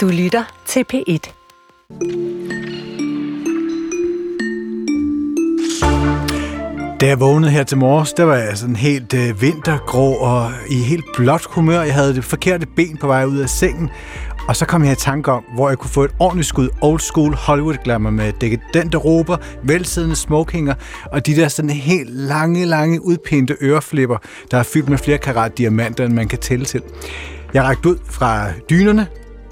Du lytter til P1. Da jeg vågnede her til morges, der var jeg sådan helt øh, vintergrå og i helt blåt humør. Jeg havde det forkerte ben på vej ud af sengen, og så kom jeg i tanke om, hvor jeg kunne få et ordentligt skud old school Hollywood glamour med dekadente råber, velsiddende smokinger og de der sådan helt lange, lange udpinte øreflipper, der er fyldt med flere karat diamanter, end man kan tælle til. Jeg rakte ud fra dynerne,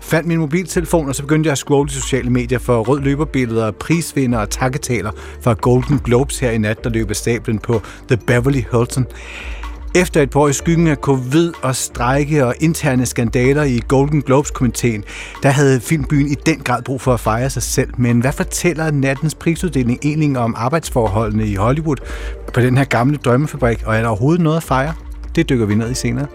fandt min mobiltelefon, og så begyndte jeg at scrolle de sociale medier for rød løberbilleder, prisvinder og takketaler fra Golden Globes her i nat, der løb af stablen på The Beverly Hilton. Efter et par år i skyggen af covid og strejke og interne skandaler i Golden Globes-komiteen, der havde filmbyen i den grad brug for at fejre sig selv. Men hvad fortæller nattens prisuddeling egentlig om arbejdsforholdene i Hollywood på den her gamle drømmefabrik, og er der overhovedet noget at fejre? Det dykker vi ned i senere.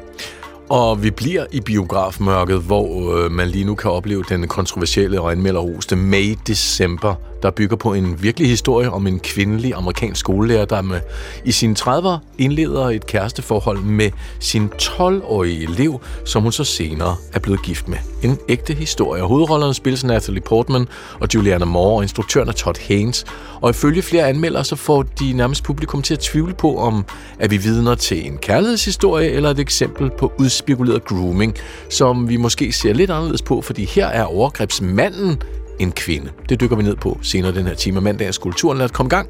Og vi bliver i biografmørket, hvor øh, man lige nu kan opleve den kontroversielle og anmelderoste May December, der bygger på en virkelig historie om en kvindelig amerikansk skolelærer, der med, i sine 30'er indleder et kæresteforhold med sin 12-årige elev, som hun så senere er blevet gift med. En ægte historie. Hovedrollerne spilles Natalie Portman og Juliana Moore, og instruktøren er Todd Haynes. Og ifølge flere anmeldere, så får de nærmest publikum til at tvivle på, om er vi vidner til en kærlighedshistorie eller et eksempel på udspekuleret grooming, som vi måske ser lidt anderledes på, fordi her er overgrebsmanden en kvinde. Det dykker vi ned på senere den her time. Mandagens kulturen. Lad os komme i gang.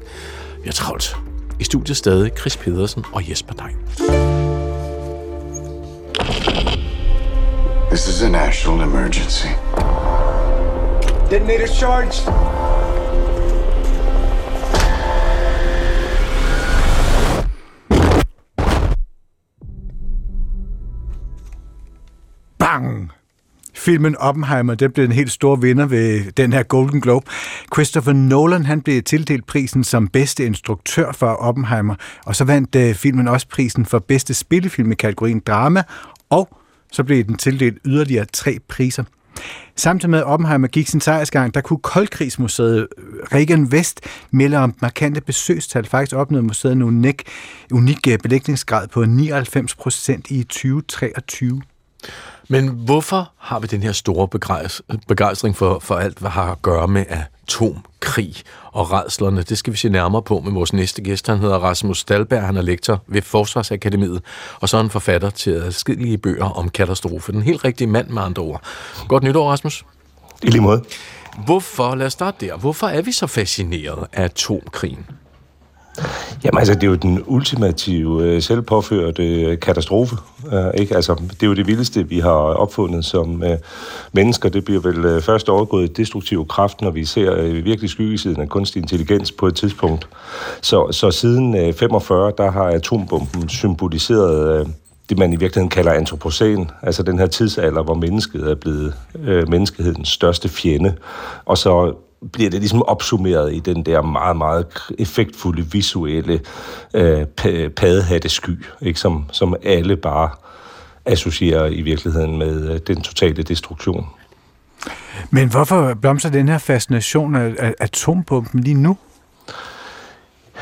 Vi har travlt. I studiet stadig Chris Pedersen og Jesper Dein. This is a national emergency. Detonator charged. Filmen Oppenheimer, den blev en helt stor vinder ved den her Golden Globe. Christopher Nolan, han blev tildelt prisen som bedste instruktør for Oppenheimer, og så vandt uh, filmen også prisen for bedste spillefilm i kategorien drama, og så blev den tildelt yderligere tre priser. Samtidig med Oppenheimer gik sin sejrsgang, der kunne Koldkrigsmuseet øh, Reagan Vest melde om markante besøgstal. Faktisk opnåede museet en unik, unik øh, belægningsgrad på 99 procent i 2023. Men hvorfor har vi den her store begejstring for, for alt, hvad har at gøre med atomkrig og redslerne? Det skal vi se nærmere på med vores næste gæst. Han hedder Rasmus Stalberg, han er lektor ved Forsvarsakademiet, og så er han forfatter til adskillige bøger om katastrofe. Den helt rigtige mand med andre ord. Godt nytår, Rasmus. I lige måde. Hvorfor, lad os starte der, hvorfor er vi så fascineret af atomkrigen? Jamen altså, det er jo den ultimative øh, selvpåførte øh, katastrofe. Øh, ikke? Altså, det er jo det vildeste, vi har opfundet som øh, mennesker. Det bliver vel øh, først overgået destruktiv kraft, når vi ser øh, virkelig skyggesiden af kunstig intelligens på et tidspunkt. Så, så siden øh, 45, der har atombomben symboliseret... Øh, det, man i virkeligheden kalder antropocen, altså den her tidsalder, hvor mennesket er blevet øh, menneskehedens største fjende. Og så bliver det ligesom opsummeret i den der meget, meget effektfulde visuelle øh, paddehattesky, ikke? Som, som alle bare associerer i virkeligheden med øh, den totale destruktion. Men hvorfor blomstrer den her fascination af atombomben lige nu?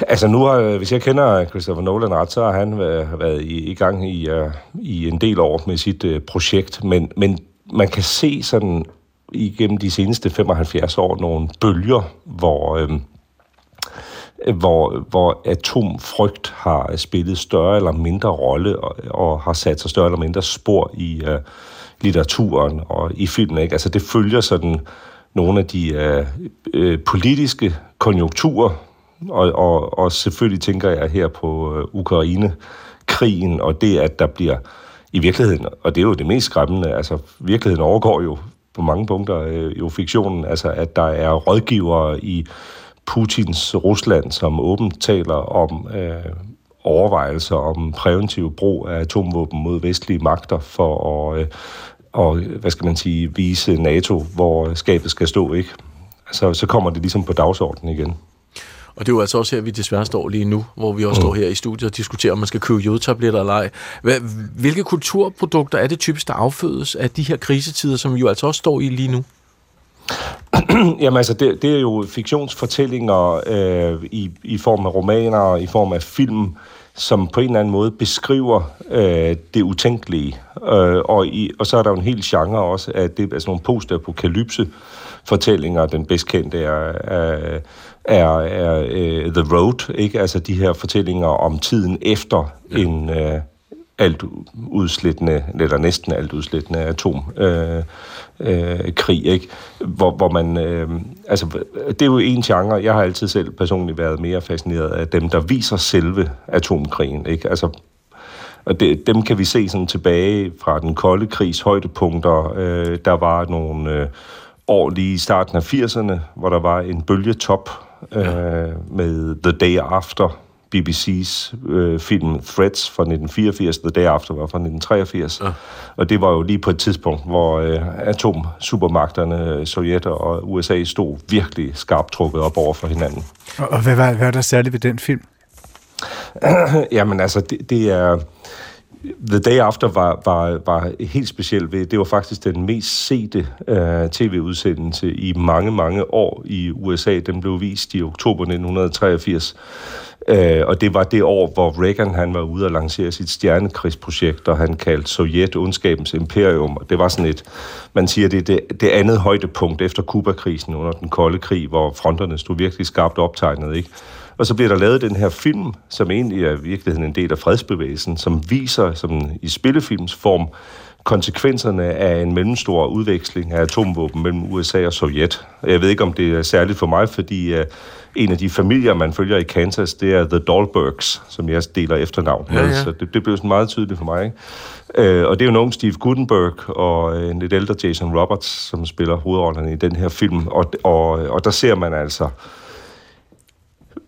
Altså nu har, hvis jeg kender Christopher Nolan ret, så har han været i, i gang i, uh, i en del år med sit uh, projekt, men, men man kan se sådan igennem de seneste 75 år nogle bølger, hvor, øh, hvor, hvor atomfrygt har spillet større eller mindre rolle og, og har sat sig større eller mindre spor i øh, litteraturen og i filmen. Ikke? Altså det følger sådan nogle af de øh, øh, politiske konjunkturer, og, og, og selvfølgelig tænker jeg her på øh, Ukraine-krigen, og det, at der bliver i virkeligheden, og det er jo det mest skræmmende, altså virkeligheden overgår jo på mange punkter øh, jo fiktionen, altså at der er rådgivere i Putins Rusland, som åbent taler om øh, overvejelser om præventiv brug af atomvåben mod vestlige magter for at, øh, og, hvad skal man sige, vise NATO, hvor skabet skal stå, ikke? Altså, så kommer det ligesom på dagsordenen igen. Og det er jo altså også her, vi desværre står lige nu, hvor vi også mm. står her i studiet og diskuterer, om man skal købe jodtabletter eller ej. Hvilke kulturprodukter er det typisk, der affødes af de her krisetider, som vi jo altså også står i lige nu? Jamen altså, det, det er jo fiktionsfortællinger øh, i, i form af romaner, i form af film, som på en eller anden måde beskriver øh, det utænkelige. Øh, og, i, og så er der jo en hel genre også af det, altså nogle postapokalypse fortællinger. Den bedst kendte er, er, er, er uh, The Road, ikke? Altså de her fortællinger om tiden efter ja. en uh, alt udslættende, eller næsten alt udslættende atom. Øh, øh, krig, ikke? Hvor, hvor man... Øh, altså, det er jo en genre. Jeg har altid selv personligt været mere fascineret af dem, der viser selve atomkrigen, ikke? Altså, og det, dem kan vi se sådan tilbage fra den kolde krigs højdepunkter. Øh, der var nogle øh, år lige i starten af 80'erne, hvor der var en bølgetop øh, med The Day After, BBC's øh, film Threats fra 1984, The Day After var fra 1983. Ja. Og det var jo lige på et tidspunkt, hvor øh, atomsupermagterne, Sovjet og USA, stod virkelig skarpt trukket op over for hinanden. Og, og hvad, var, hvad var der særligt ved den film? Jamen altså, det, det er... The Day After var, var, var helt speciel ved, det var faktisk den mest sete uh, tv-udsendelse i mange, mange år i USA. Den blev vist i oktober 1983. Øh, og det var det år, hvor Reagan han var ude og lancere sit stjernekrigsprojekt, og han kaldte Sovjet ondskabens imperium. Og det var sådan et, man siger, det det, det andet højdepunkt efter Kubakrisen under den kolde krig, hvor fronterne stod virkelig skarpt optegnet, ikke? Og så bliver der lavet den her film, som egentlig er i virkeligheden en del af fredsbevægelsen, som viser som i spillefilmsform konsekvenserne af en mellemstor udveksling af atomvåben mellem USA og Sovjet. Jeg ved ikke, om det er særligt for mig, fordi uh, en af de familier, man følger i Kansas, det er The Dahlbergs, som jeg deler efternavn med, ja, ja. så det, det blev sådan meget tydeligt for mig. Ikke? Uh, og det er jo nogen Steve Gutenberg og en lidt ældre Jason Roberts, som spiller hovedrollerne i den her film, og, og, og der ser man altså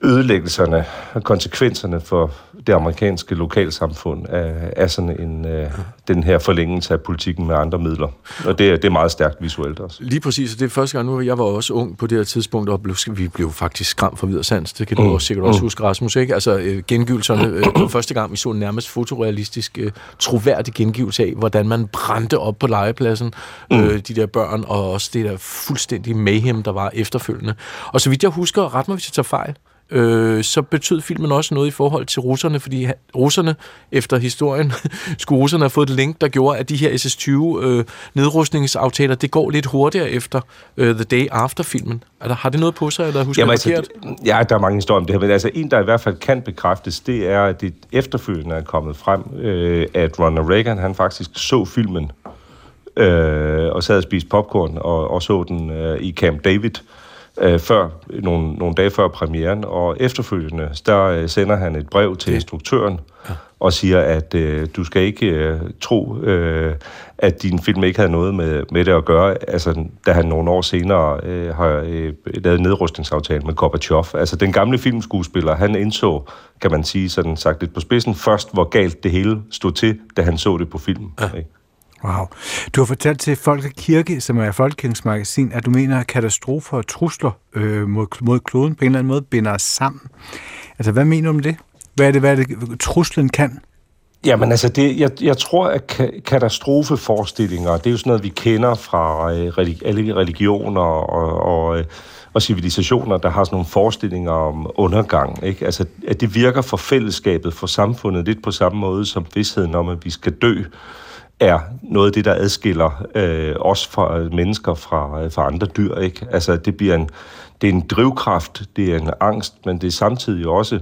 ødelæggelserne og konsekvenserne for det amerikanske lokalsamfund af, af sådan en, uh, den her forlængelse af politikken med andre midler. Og det, det er meget stærkt visuelt også. Lige præcis, og det er første gang nu, jeg var også ung på det her tidspunkt, og blev, vi blev faktisk skræmt for videre sans. Det kan du mm. også sikkert også mm. huske, Rasmus, ikke? Altså uh, gengivelserne, uh, første gang vi så en nærmest fotorealistisk, uh, troværdig gengivelse af, hvordan man brændte op på legepladsen, mm. uh, de der børn, og også det der fuldstændig mayhem, der var efterfølgende. Og så vidt jeg husker, ret mig, hvis jeg tager fejl, øh, så betød filmen også noget i forhold til russerne, fordi russerne, efter historien, skulle russerne have fået et link, der gjorde, at de her SS-20 øh, nedrustningsaftaler, det går lidt hurtigere efter øh, The Day After-filmen. Altså, har det noget på sig, eller husker Jamen, jeg altså, Ja, der er mange historier om det her, men altså en, der i hvert fald kan bekræftes, det er, at det efterfølgende er kommet frem, øh, at Ronald Reagan, han faktisk så filmen, øh, og sad og spiste popcorn, og, og så den øh, i Camp David, øh, før, nogle, nogle dage før premieren, og efterfølgende, der øh, sender han et brev til instruktøren, ja. og siger, at øh, du skal ikke øh, tro, øh, at din film ikke havde noget med, med det at gøre, altså da han nogle år senere øh, har øh, lavet nedrustningsaftale med Gorbachev. Altså den gamle filmskuespiller, han indså, kan man sige, sådan sagt lidt på spidsen, først hvor galt det hele stod til, da han så det på film. Ja. Ikke? Wow. Du har fortalt til Folk og Kirke, som er Folkekirkens magasin, at du mener, at katastrofer og trusler øh, mod, mod kloden på en eller anden måde binder os sammen. Altså, hvad mener du om det? Hvad er det, hvad er det truslen kan? Jamen altså, det, jeg, jeg tror, at katastrofeforestillinger, det er jo sådan noget, vi kender fra øh, alle religioner og, og, øh, og civilisationer, der har sådan nogle forestillinger om undergang. Ikke? Altså, at det virker for fællesskabet, for samfundet, lidt på samme måde som vidsheden om, at vi skal dø er noget af det, der adskiller øh, os fra øh, mennesker fra, øh, fra andre dyr. Ikke? Altså, det bliver en, det er en drivkraft, det er en angst, men det er samtidig også,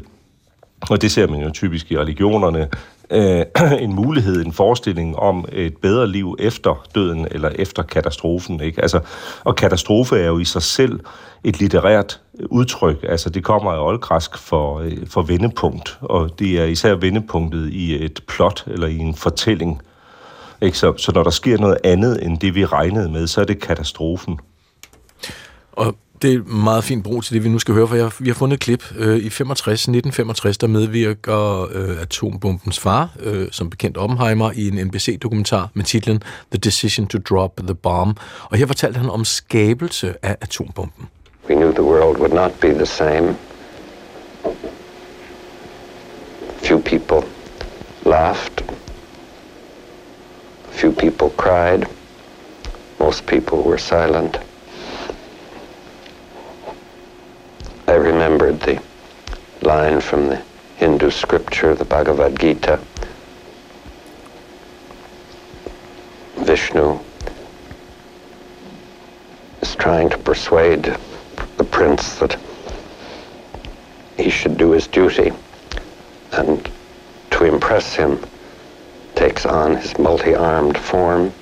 og det ser man jo typisk i religionerne, øh, en mulighed, en forestilling om et bedre liv efter døden eller efter katastrofen. Ikke? Altså, og katastrofe er jo i sig selv et litterært udtryk. Altså, det kommer af oldgræsk for, øh, for vendepunkt, og det er især vendepunktet i et plot eller i en fortælling. Ikke? Så, så når der sker noget andet end det, vi regnede med, så er det katastrofen. Og det er meget fint brug til det, vi nu skal høre, for jeg, vi har fundet et klip øh, i 65, 1965, der medvirker øh, atombombens far, øh, som bekendt Oppenheimer, i en NBC-dokumentar med titlen The Decision to Drop the Bomb. Og her fortalte han om skabelse af atombomben. We knew the world would not be the same. Few people laughed. Few people cried. Most people were silent. I remembered the line from the Hindu scripture, the Bhagavad Gita, Vishnu is trying to persuade the prince that he should do his duty and to impress him takes on his multi-armed form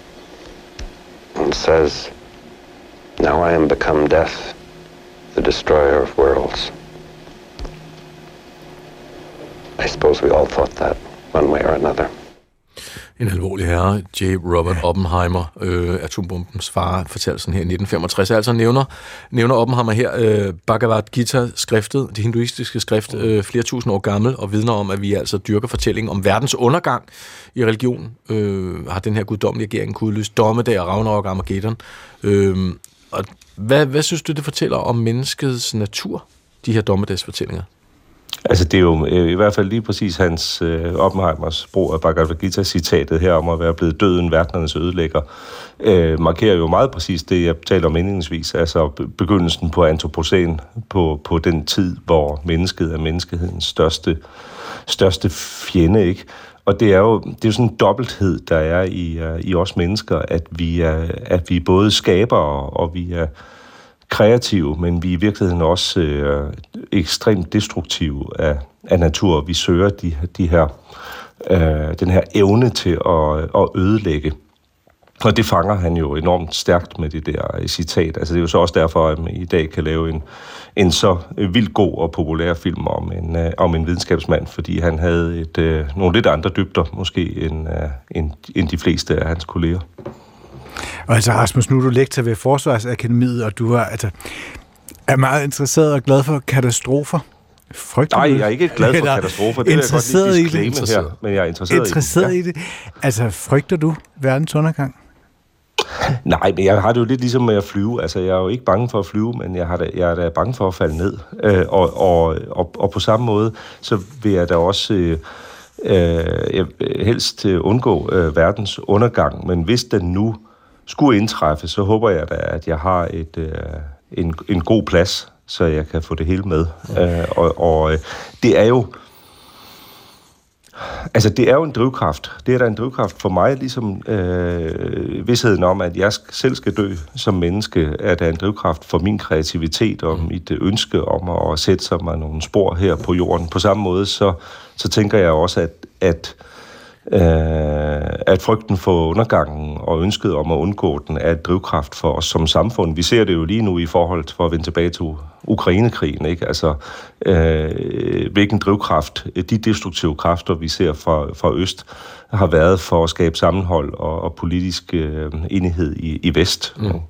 and says, Now I am become death, the destroyer of worlds. I suppose we all thought that one way or another. En alvorlig herre, J. Robert Oppenheimer, øh, atombombens far, fortalte sådan her i 1965. Altså nævner, nævner Oppenheimer her øh, Bhagavad Gita, skriftet, det hinduistiske skrift, øh, flere tusind år gammel, og vidner om, at vi altså dyrker fortællingen om verdens undergang i religion. Øh, har den her guddommelige regering kunne udløse dommedag og Ragnarok og Armageddon. Øh, og hvad, hvad synes du, det fortæller om menneskets natur, de her dommedagsfortællinger? Altså, det er jo øh, i hvert fald lige præcis hans øh, Oppenheimers brug af Bhagavad Gita-citatet her om at være blevet døden, verdenernes ødelægger, øh, markerer jo meget præcis det, jeg taler om indledningsvis, altså begyndelsen på antropocen, på, på den tid, hvor mennesket er menneskehedens største, største fjende, ikke? Og det er jo, det er jo sådan en dobbelthed, der er i, uh, i os mennesker, at vi er, at vi både skaber og vi er kreative, men vi er i virkeligheden også øh, ekstremt destruktive af, af natur. Vi søger de, de her, øh, den her evne til at, at ødelægge. Og det fanger han jo enormt stærkt med det der citat. Altså det er jo så også derfor, at man i dag kan lave en, en så vildt god og populær film om en, øh, om en videnskabsmand, fordi han havde et, øh, nogle lidt andre dybder måske end, øh, end, end de fleste af hans kolleger. Og altså Rasmus, nu er du lektor ved Forsvarsakademiet, og du har, altså, er meget interesseret og glad for katastrofer. Frygter Nej, jeg er ikke glad for katastrofer. Det interesseret er jeg godt lige i det. her, men jeg er interesseret, interesseret i det. Ja. i det. Altså, frygter du verdens undergang? Nej, men jeg har det jo lidt ligesom med at flyve. Altså, jeg er jo ikke bange for at flyve, men jeg, har da, jeg er da bange for at falde ned. Øh, og, og, og, og på samme måde, så vil jeg da også øh, øh, helst undgå øh, verdens undergang. Men hvis den nu skulle indtræffe, så håber jeg da, at jeg har et, øh, en, en god plads, så jeg kan få det hele med. Øh, og og øh, det er jo... Altså, det er jo en drivkraft. Det er da en drivkraft for mig, ligesom øh, vidsheden om, at jeg selv skal dø som menneske, er der en drivkraft for min kreativitet og mit ønske om at sætte sig mig nogle spor her på jorden. På samme måde, så, så tænker jeg også, at, at øh, Øh, at frygten for undergangen og ønsket om at undgå den er et drivkraft for os som samfund. Vi ser det jo lige nu i forhold til, for at vende tilbage til Ukrainekrigen, ikke? Altså, øh, hvilken drivkraft de destruktive kræfter, vi ser fra, fra Øst, har været for at skabe sammenhold og, og politisk øh, enighed i, i Vest. Mm.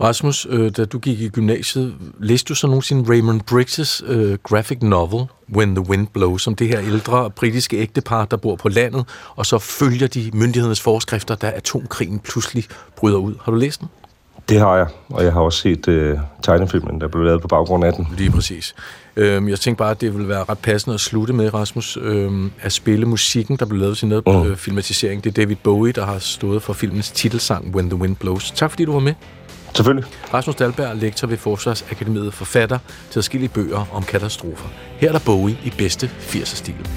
Rasmus, øh, da du gik i gymnasiet, læste du så nogensinde Raymond Briggs' øh, graphic novel, When the Wind Blows, som det her ældre britiske ægtepar, der bor på landet, og så følger de myndighedernes forskrifter, da atomkrigen pludselig bryder ud. Har du læst den? Det har jeg, og jeg har også set øh, tegnefilmen, der blev lavet på baggrund af den. Lige præcis. Øhm, jeg tænkte bare, at det ville være ret passende at slutte med, Rasmus, øhm, at spille musikken, der blev lavet til noget mm. øh, filmatisering. Det er David Bowie, der har stået for filmens titelsang, When the Wind Blows. Tak fordi du var med. Selvfølgelig. Rasmus Dalberg, lektor ved Forsvarsakademiet, forfatter til forskellige bøger om katastrofer. Her er der Bowie i bedste 80'er-stil.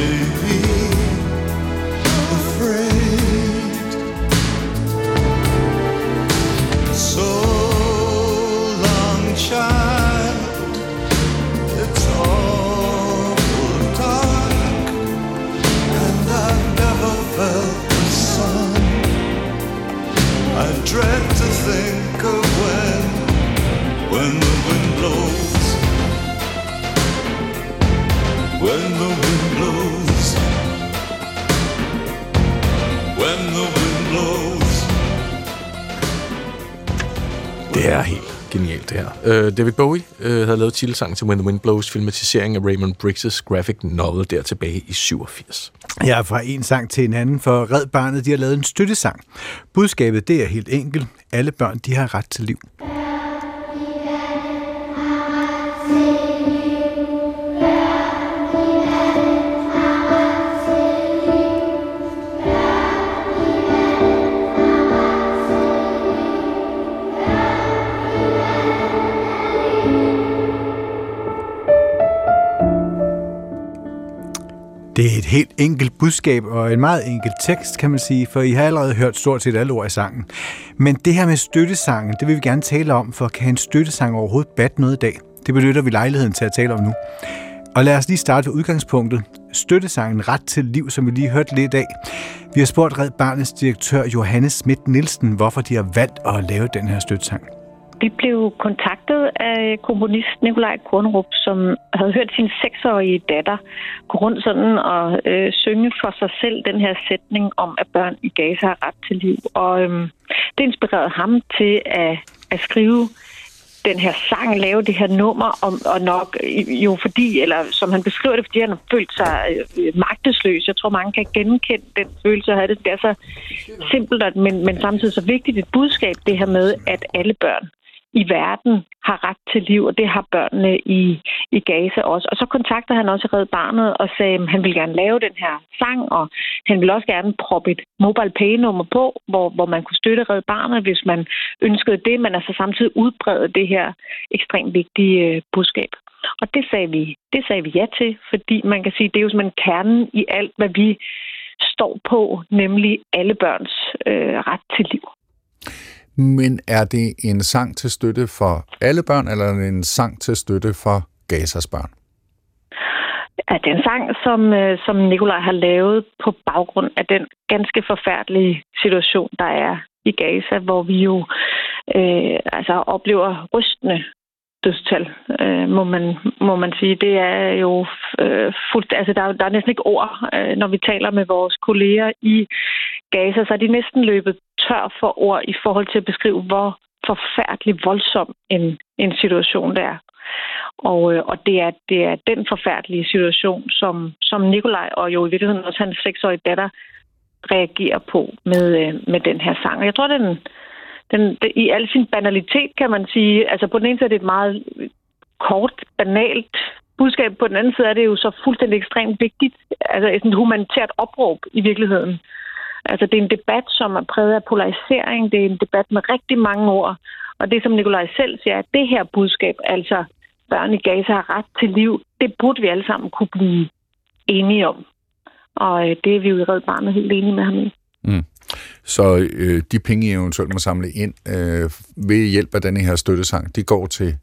baby. Øh, David Bowie øh, havde lavet titelsangen til When the Wind Blows, filmatisering af Raymond Briggs' graphic novel der tilbage i 87. Ja, fra en sang til en anden, for Red Barnet de har lavet en støttesang. Budskabet det er helt enkelt. Alle børn de har ret til liv. Det er et helt enkelt budskab og en meget enkel tekst, kan man sige, for I har allerede hørt stort set alle ord i sangen. Men det her med støttesangen, det vil vi gerne tale om, for kan en støttesang overhovedet batte noget i dag? Det benytter vi lejligheden til at tale om nu. Og lad os lige starte ved udgangspunktet. Støttesangen Ret til Liv, som vi lige hørte lidt af. Vi har spurgt Red Barnets direktør Johannes Schmidt Nielsen, hvorfor de har valgt at lave den her støttesang. Vi blev kontaktet af komponist Nikolaj Kornrup, som havde hørt sin seksårige datter gå rundt sådan og øh, synge for sig selv den her sætning om, at børn i Gaza har ret til liv. Og øh, det inspirerede ham til at, at skrive den her sang, lave det her nummer, og, og nok øh, jo fordi, eller som han beskriver det, fordi han har følt sig øh, magtesløs. Jeg tror, mange kan genkende den følelse at have det. Det er så simpelt, men, men samtidig så vigtigt et budskab, det her med, at alle børn i verden har ret til liv, og det har børnene i, i Gaza også. Og så kontakter han også Red Barnet og sagde, at han vil gerne lave den her sang, og han vil også gerne proppe et mobile pay-nummer på, hvor, hvor man kunne støtte Red Barnet, hvis man ønskede det, men altså samtidig udbrede det her ekstremt vigtige øh, budskab. Og det sagde vi, det sagde vi ja til, fordi man kan sige, det er jo simpelthen kernen i alt, hvad vi står på, nemlig alle børns øh, ret til liv. Men er det en sang til støtte for alle børn, eller er det en sang til støtte for Gazas børn? Ja, det er en sang, som, øh, som Nikolaj har lavet på baggrund af den ganske forfærdelige situation, der er i Gaza, hvor vi jo øh, altså oplever rystende dødstal, øh, må, man, må man sige. Det er jo øh, fuldt, altså der, der er næsten ikke ord, øh, når vi taler med vores kolleger i Gaza, så er de næsten løbet tør for ord i forhold til at beskrive, hvor forfærdelig voldsom en, en situation det er. Og, øh, og det, er, det er den forfærdelige situation, som, som Nikolaj og jo i virkeligheden også hans seksårige datter reagerer på med, øh, med den her sang. Jeg tror, det den, den, den, i al sin banalitet, kan man sige, altså på den ene side er det et meget kort, banalt budskab, på den anden side er det jo så fuldstændig ekstremt vigtigt, altså et humanitært opråb i virkeligheden. Altså det er en debat, som er præget af polarisering, det er en debat med rigtig mange ord, og det som Nikolaj selv siger, at det her budskab, altså børn i Gaza har ret til liv, det burde vi alle sammen kunne blive enige om. Og øh, det er vi jo i Red Barnet helt enige med ham i. Mm. Så øh, de penge, I eventuelt må samle ind øh, ved hjælp af denne her støttesang, de går til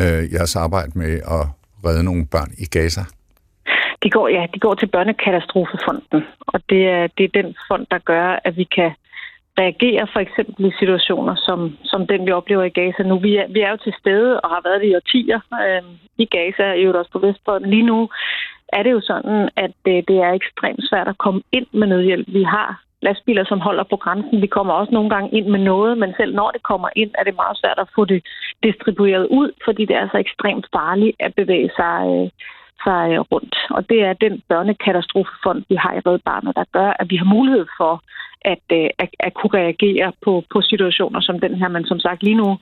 øh, jeres arbejde med at redde nogle børn i Gaza? De går, ja, de går til Børnekatastrofefonden, og det er, det er den fond, der gør, at vi kan reagere for eksempel i situationer som, som den, vi oplever i Gaza nu. Vi er, vi er jo til stede og har været det i årtier øh, i Gaza, i øvrigt også på Vestbreden. Lige nu er det jo sådan, at øh, det er ekstremt svært at komme ind med nødhjælp. Vi har lastbiler, som holder på grænsen. Vi kommer også nogle gange ind med noget, men selv når det kommer ind, er det meget svært at få det distribueret ud, fordi det er så ekstremt farligt at bevæge sig, øh, sig øh, rundt. Og det er den børnekatastrofefond, vi har i Red Barnet, der gør, at vi har mulighed for at, øh, at, at kunne reagere på, på situationer som den her. Men som sagt, lige nu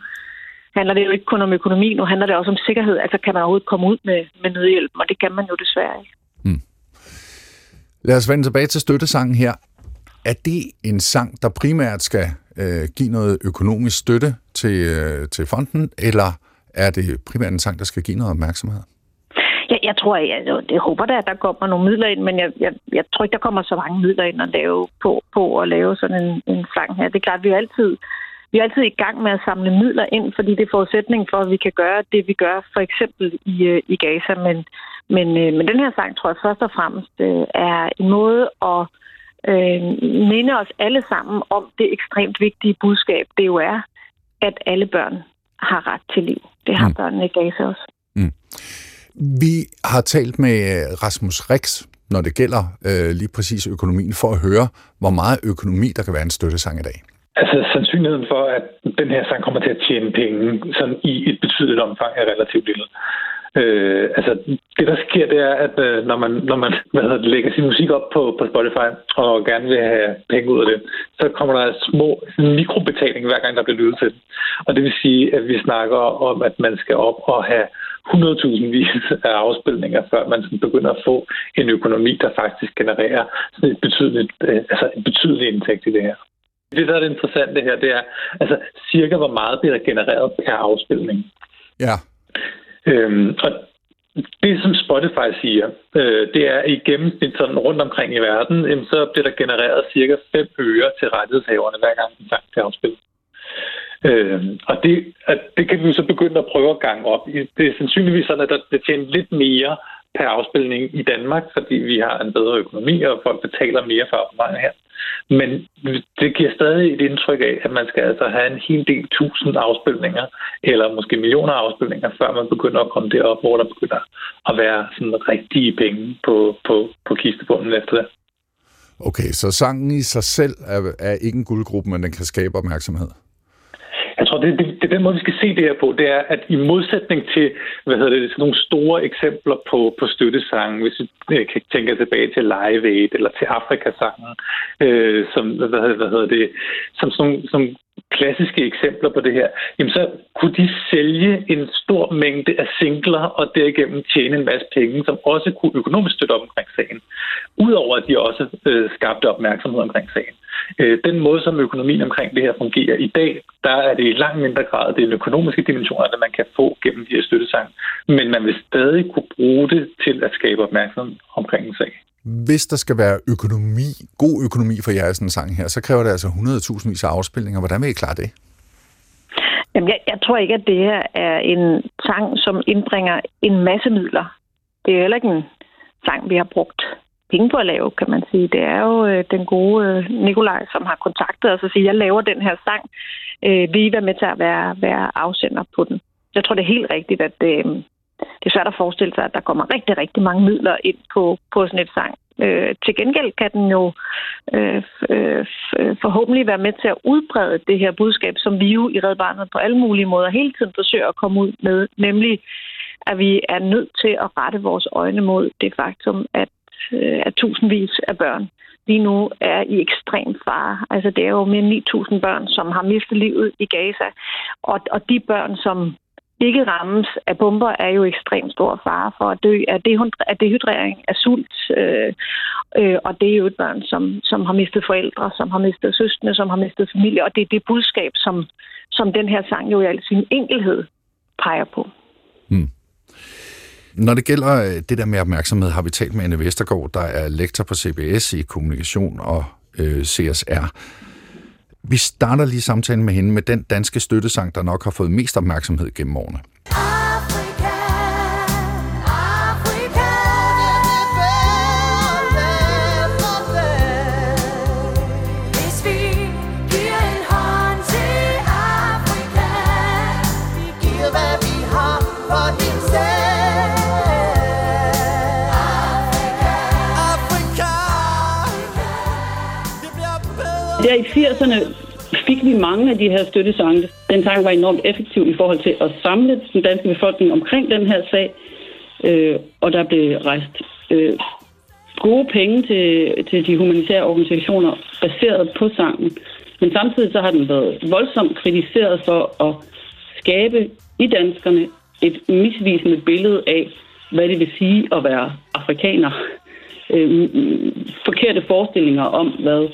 handler det jo ikke kun om økonomi, nu handler det også om sikkerhed. Altså kan man overhovedet komme ud med, med nødhjælp, og det kan man jo desværre ikke. Hmm. Lad os vende tilbage til støttesangen her. Er det en sang, der primært skal øh, give noget økonomisk støtte til, øh, til fonden, eller er det primært en sang, der skal give noget opmærksomhed? Jeg, jeg tror, jeg, jeg håber da, at der kommer nogle midler ind, men jeg, jeg, jeg tror ikke, der kommer så mange midler ind at lave på, på at lave sådan en, en sang her. Det er klart, vi er altid vi er altid i gang med at samle midler ind, fordi det er forudsætning for, at vi kan gøre det, vi gør for eksempel i, øh, i Gaza. Men, men, øh, men den her sang, tror jeg først og fremmest, øh, er en måde at øh, minde os alle sammen om det ekstremt vigtige budskab, det jo er, at alle børn har ret til liv. Det har mm. børnene i Gaza også. Mm. Vi har talt med øh, Rasmus Rix, når det gælder øh, lige præcis økonomien, for at høre, hvor meget økonomi der kan være en støttesang i dag. Altså sandsynligheden for, at den her sang kommer til at tjene penge sådan i et betydeligt omfang er relativt lille. Øh, altså, det der sker, det er, at øh, når man, når man hvad hedder det, lægger sin musik op på, på Spotify og gerne vil have penge ud af det, så kommer der små mikrobetaling hver gang, der bliver lyttet til Og det vil sige, at vi snakker om, at man skal op og have 100.000 vis af afspilninger, før man sådan begynder at få en økonomi, der faktisk genererer sådan et betydeligt, øh, altså en betydelig indtægt i det her. Det, der er det interessante her, det er altså cirka, hvor meget bliver der genereret per afspilning. Ja. Øhm, og det, som Spotify siger, øh, det er i gennemsnit sådan rundt omkring i verden, jamen, så bliver der genereret cirka 5 øre til rettighedshaverne, hver gang en sang bliver afspillet. Øh, og det, at det kan vi så begynde at prøve at gange op. Det er sandsynligvis sådan, at der bliver tjent lidt mere per afspilning i Danmark, fordi vi har en bedre økonomi, og folk betaler mere for abonnementet her. Men det giver stadig et indtryk af, at man skal altså have en hel del tusind afspilninger, eller måske millioner afspilninger, før man begynder at komme derop, hvor der begynder at være sådan rigtige penge på, på, på kistebunden efter det. Okay, så sangen i sig selv er, er ikke en guldgruppe, men den kan skabe opmærksomhed? Jeg tror, det, det, det er den måde, vi skal se det her på. Det er, at i modsætning til hvad hedder det, sådan nogle store eksempler på, på støttesange, hvis vi øh, kan tænke tilbage til Live Aid eller til Afrikasangen, øh, som, hvad, hedder, hvad hedder det, som sådan som klassiske eksempler på det her, jamen så kunne de sælge en stor mængde af singler og derigennem tjene en masse penge, som også kunne økonomisk støtte op omkring sagen. Udover at de også øh, skabte opmærksomhed omkring sagen. Øh, den måde, som økonomien omkring det her fungerer i dag, der er det i langt mindre grad det økonomiske dimensioner, der man kan få gennem de her støttesang. Men man vil stadig kunne bruge det til at skabe opmærksomhed omkring en sag. Hvis der skal være økonomi, god økonomi for jeres sådan sang her, så kræver det altså 100.000 vis af afspilninger. Hvordan vil I klare det? Jamen, jeg, jeg tror ikke, at det her er en sang, som indbringer en masse midler. Det er heller ikke en sang, vi har brugt penge på at lave, kan man sige. Det er jo øh, den gode øh, Nikolaj, som har kontaktet os og siger, jeg laver den her sang. Øh, vil I være med til at være, være afsender på den? Jeg tror, det er helt rigtigt, at øh, det er svært at forestille sig, at der kommer rigtig, rigtig mange midler ind på, på sådan et sang. Øh, til gengæld kan den jo øh, øh, øh, forhåbentlig være med til at udbrede det her budskab, som vi jo i Red Barnet på alle mulige måder hele tiden forsøger at komme ud med, nemlig at vi er nødt til at rette vores øjne mod det faktum, at, øh, at tusindvis af børn lige nu er i ekstrem fare. Altså det er jo mere end 9.000 børn, som har mistet livet i Gaza. Og, og de børn, som ikke rammes af bomber, er jo ekstremt stor fare for at dø af, af dehydrering, af sult. Øh, øh, og det er jo et børn, som, som har mistet forældre, som har mistet søskende, som har mistet familie. Og det er det budskab, som, som den her sang jo i al sin enkelhed peger på. Hmm. Når det gælder øh, det der med opmærksomhed, har vi talt med Anne Vestergaard, der er lektor på CBS i kommunikation og øh, CSR. Vi starter lige samtalen med hende med den danske støttesang, der nok har fået mest opmærksomhed gennem årene. Der 80'erne fik vi mange af de her støttesange. Den sang var enormt effektiv i forhold til at samle den danske befolkning omkring den her sag. Øh, og der blev rejst øh, gode penge til, til de humanitære organisationer baseret på sangen. Men samtidig så har den været voldsomt kritiseret for at skabe i danskerne et misvisende billede af, hvad det vil sige at være afrikaner. Øh, forkerte forestillinger om, hvad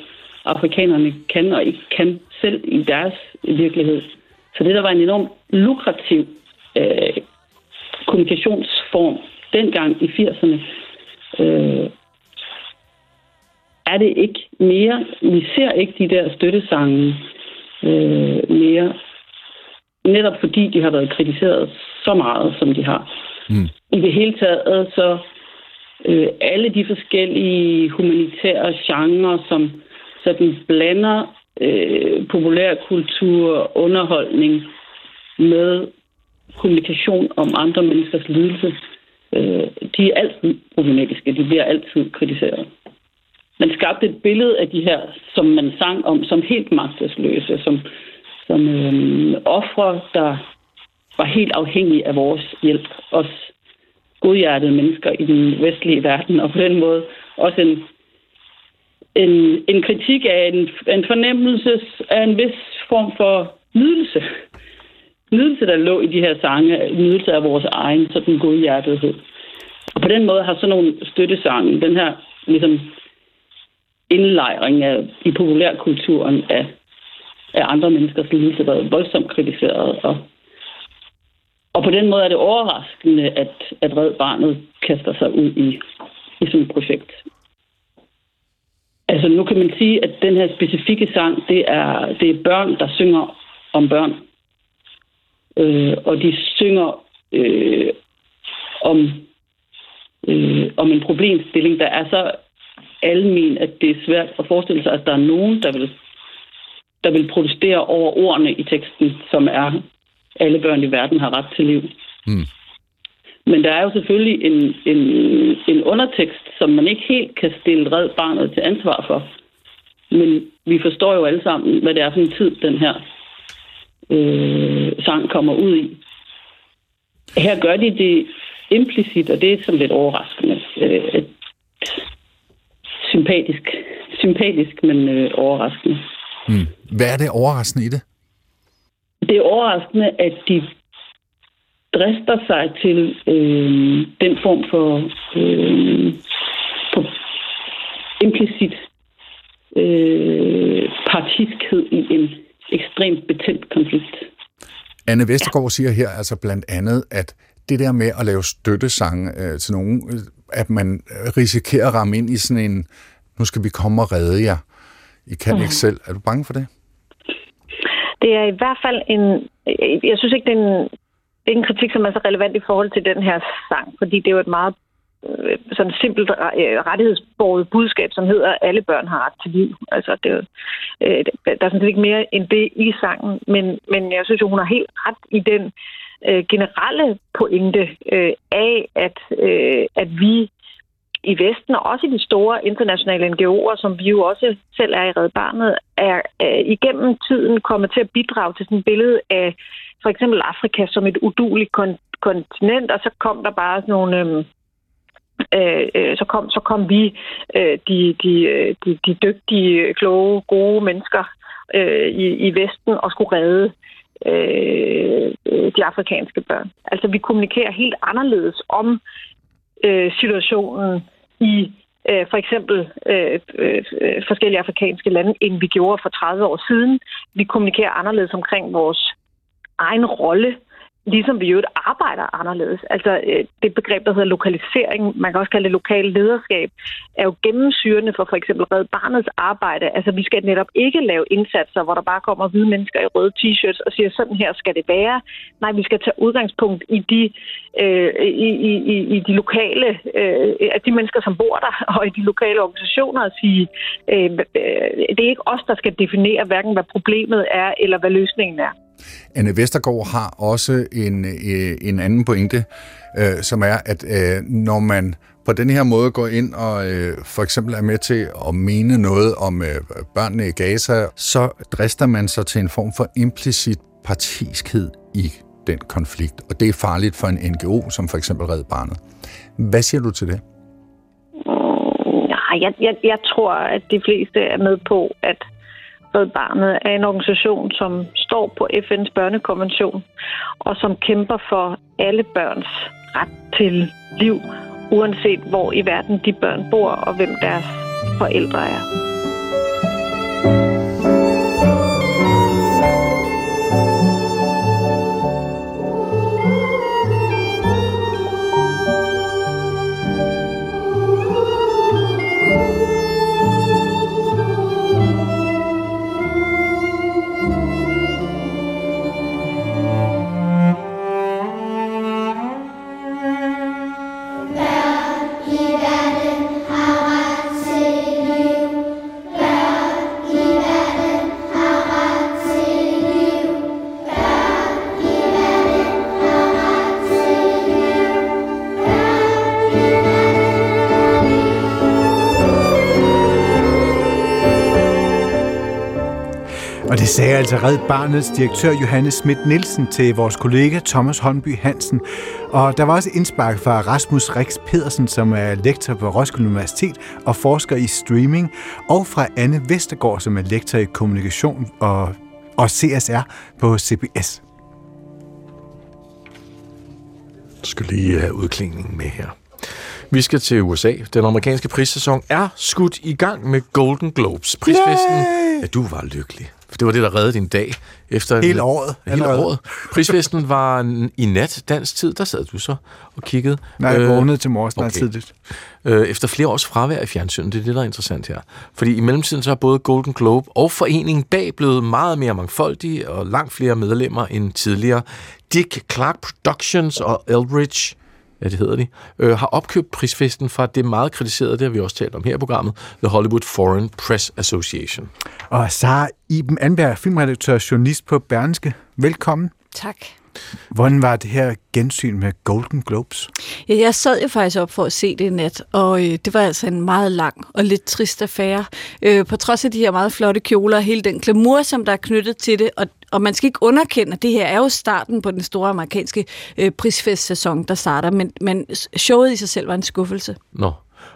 afrikanerne kan og ikke kan selv i deres virkelighed. Så det der var en enormt lukrativ øh, kommunikationsform dengang i 80'erne, øh, er det ikke mere. Vi ser ikke de der støttesange øh, mere, netop fordi de har været kritiseret så meget, som de har. Mm. I det hele taget, så øh, alle de forskellige humanitære genrer, som så den blander øh, populærkultur, underholdning med kommunikation om andre menneskers lidelse. Øh, de er altid problematiske. De bliver altid kritiseret. man skabte et billede af de her, som man sang om, som helt magtesløse, som, som øh, ofre, der var helt afhængige af vores hjælp. Os godhjertede mennesker i den vestlige verden, og på den måde også en, en, en kritik af en, en fornemmelse af en vis form for nydelse. Nydelse, der lå i de her sange, nydelse af vores egen sådan godhjertethed. Og på den måde har sådan nogle støttesange, den her ligesom indlejring af, i populærkulturen af, af andre menneskers lidelse været voldsomt kritiseret. Og, og på den måde er det overraskende, at, at Red Barnet kaster sig ud i, i sådan et projekt. Altså nu kan man sige, at den her specifikke sang, det er, det er børn, der synger om børn. Øh, og de synger øh, om, øh, om en problemstilling, der er så almen, at det er svært at forestille sig, at der er nogen, der vil, der vil protestere over ordene i teksten, som er, alle børn i verden har ret til liv. Mm. Men der er jo selvfølgelig en, en, en undertekst, som man ikke helt kan stille red barnet til ansvar for. Men vi forstår jo alle sammen, hvad det er for en tid, den her øh, sang kommer ud i. Her gør de det implicit, og det er sådan lidt overraskende. Øh, sympatisk, sympatisk men øh, overraskende. Mm. Hvad er det overraskende i det? Det er overraskende, at de drister sig til øh, den form for, øh, for implicit øh, partiskhed i en ekstremt betændt konflikt. Anne Vestergaard siger her altså blandt andet, at det der med at lave støttesange øh, til nogen, øh, at man risikerer at ramme ind i sådan en, nu skal vi komme og redde jer. I kan mm. ikke selv. Er du bange for det? Det er i hvert fald en... Jeg synes ikke, det er en, det er en kritik, som er så relevant i forhold til den her sang, fordi det er jo et meget øh, sådan simpelt øh, rettighedsbordet budskab, som hedder, at alle børn har ret til liv. Altså, det er, øh, der er sådan set ikke mere end det i sangen, men, men jeg synes jo, hun har helt ret i den øh, generelle pointe øh, af, at, øh, at vi i Vesten, og også i de store internationale NGO'er, som vi jo også selv er i Red Barnet, er, øh, igennem tiden kommet til at bidrage til sådan et billede af for eksempel Afrika som et uduligt kon- kontinent, og så kom der bare sådan nogle... Øhm, øh, øh, så kom så kom vi øh, de, de, øh, de, de dygtige, kloge, gode mennesker øh, i, i Vesten og skulle redde øh, de afrikanske børn. Altså vi kommunikerer helt anderledes om øh, situationen i øh, for eksempel øh, øh, øh forskellige afrikanske lande, end vi gjorde for 30 år siden. Vi kommunikerer anderledes omkring vores egen rolle ligesom vi jo arbejder anderledes. Altså øh, det begreb, der hedder lokalisering, man kan også kalde det lokal lederskab, er jo gennemsyrende for for eksempel Red Barnets arbejde. Altså vi skal netop ikke lave indsatser, hvor der bare kommer hvide mennesker i røde t-shirts og siger, sådan her skal det være. Nej, vi skal tage udgangspunkt i de, øh, i, i, i de lokale, øh, de mennesker, som bor der, og i de lokale organisationer og sige, øh, det er ikke os, der skal definere hverken, hvad problemet er, eller hvad løsningen er. Anne Vestergaard har også en, øh, en anden pointe, øh, som er, at øh, når man på den her måde går ind og øh, for eksempel er med til at mene noget om øh, børnene i Gaza, så drister man sig til en form for implicit partiskhed i den konflikt, og det er farligt for en NGO, som for eksempel Red Barnet. Hvad siger du til det? Nej, jeg, jeg, jeg tror, at de fleste er med på, at Red Barnet er en organisation, som står på FN's børnekonvention, og som kæmper for alle børns ret til liv, uanset hvor i verden de børn bor og hvem deres forældre er. Det sagde altså Red Barnets direktør Johannes Schmidt Nielsen til vores kollega Thomas Holmby Hansen. Og der var også indspark fra Rasmus Rix Pedersen, som er lektor på Roskilde Universitet og forsker i streaming, og fra Anne Vestergaard, som er lektor i kommunikation og, og CSR på CBS. Du skal lige have udklingningen med her. Vi skal til USA. Den amerikanske prissæson er skudt i gang med Golden Globes. Prisfesten. Yay! Ja, du var lykkelig. For det var det, der reddede din dag. Efter Hele året. Hele allerede. året. Prisfesten var n- i nat dansk tid. Der sad du så og kiggede. Nej, jeg Øh, vågnede til morges, okay. tidligt. øh, efter flere års fravær i fjernsynet. Det er det, der er interessant her. Fordi i mellemtiden så er både Golden Globe og foreningen bag blevet meget mere mangfoldige og langt flere medlemmer end tidligere. Dick Clark Productions og Eldridge ja, det hedder de, øh, har opkøbt prisfesten fra det meget kritiserede, det har vi også talt om her i programmet, The Hollywood Foreign Press Association. Og Sara Iben Anberg, filmredaktør og journalist på Berlingske. Velkommen. Tak. Hvordan var det her gensyn med Golden Globes? Ja, jeg sad jo faktisk op for at se det i nat, og øh, det var altså en meget lang og lidt trist affære. Øh, på trods af de her meget flotte kjoler og hele den glamour, som der er knyttet til det, og, og man skal ikke underkende, at det her er jo starten på den store amerikanske øh, prisfestsæson, der starter, men, men showet i sig selv var en skuffelse. Nå.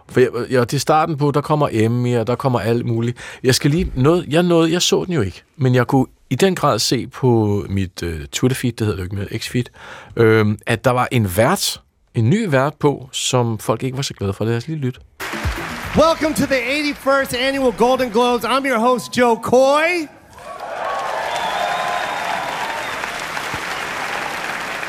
For jeg, ja, det er starten på, der kommer Emmy, og der kommer alt muligt. Jeg skal lige, noget, jeg, nåede, jeg så den jo ikke, men jeg kunne i den grad se på mit uh, Twitter-feed, det hedder det jo ikke mere, X-feed, øh, at der var en vært, en ny vært på, som folk ikke var så glade for. Lad os lige lytte. Welcome to the 81st annual Golden Globes. I'm your host, Joe Coy.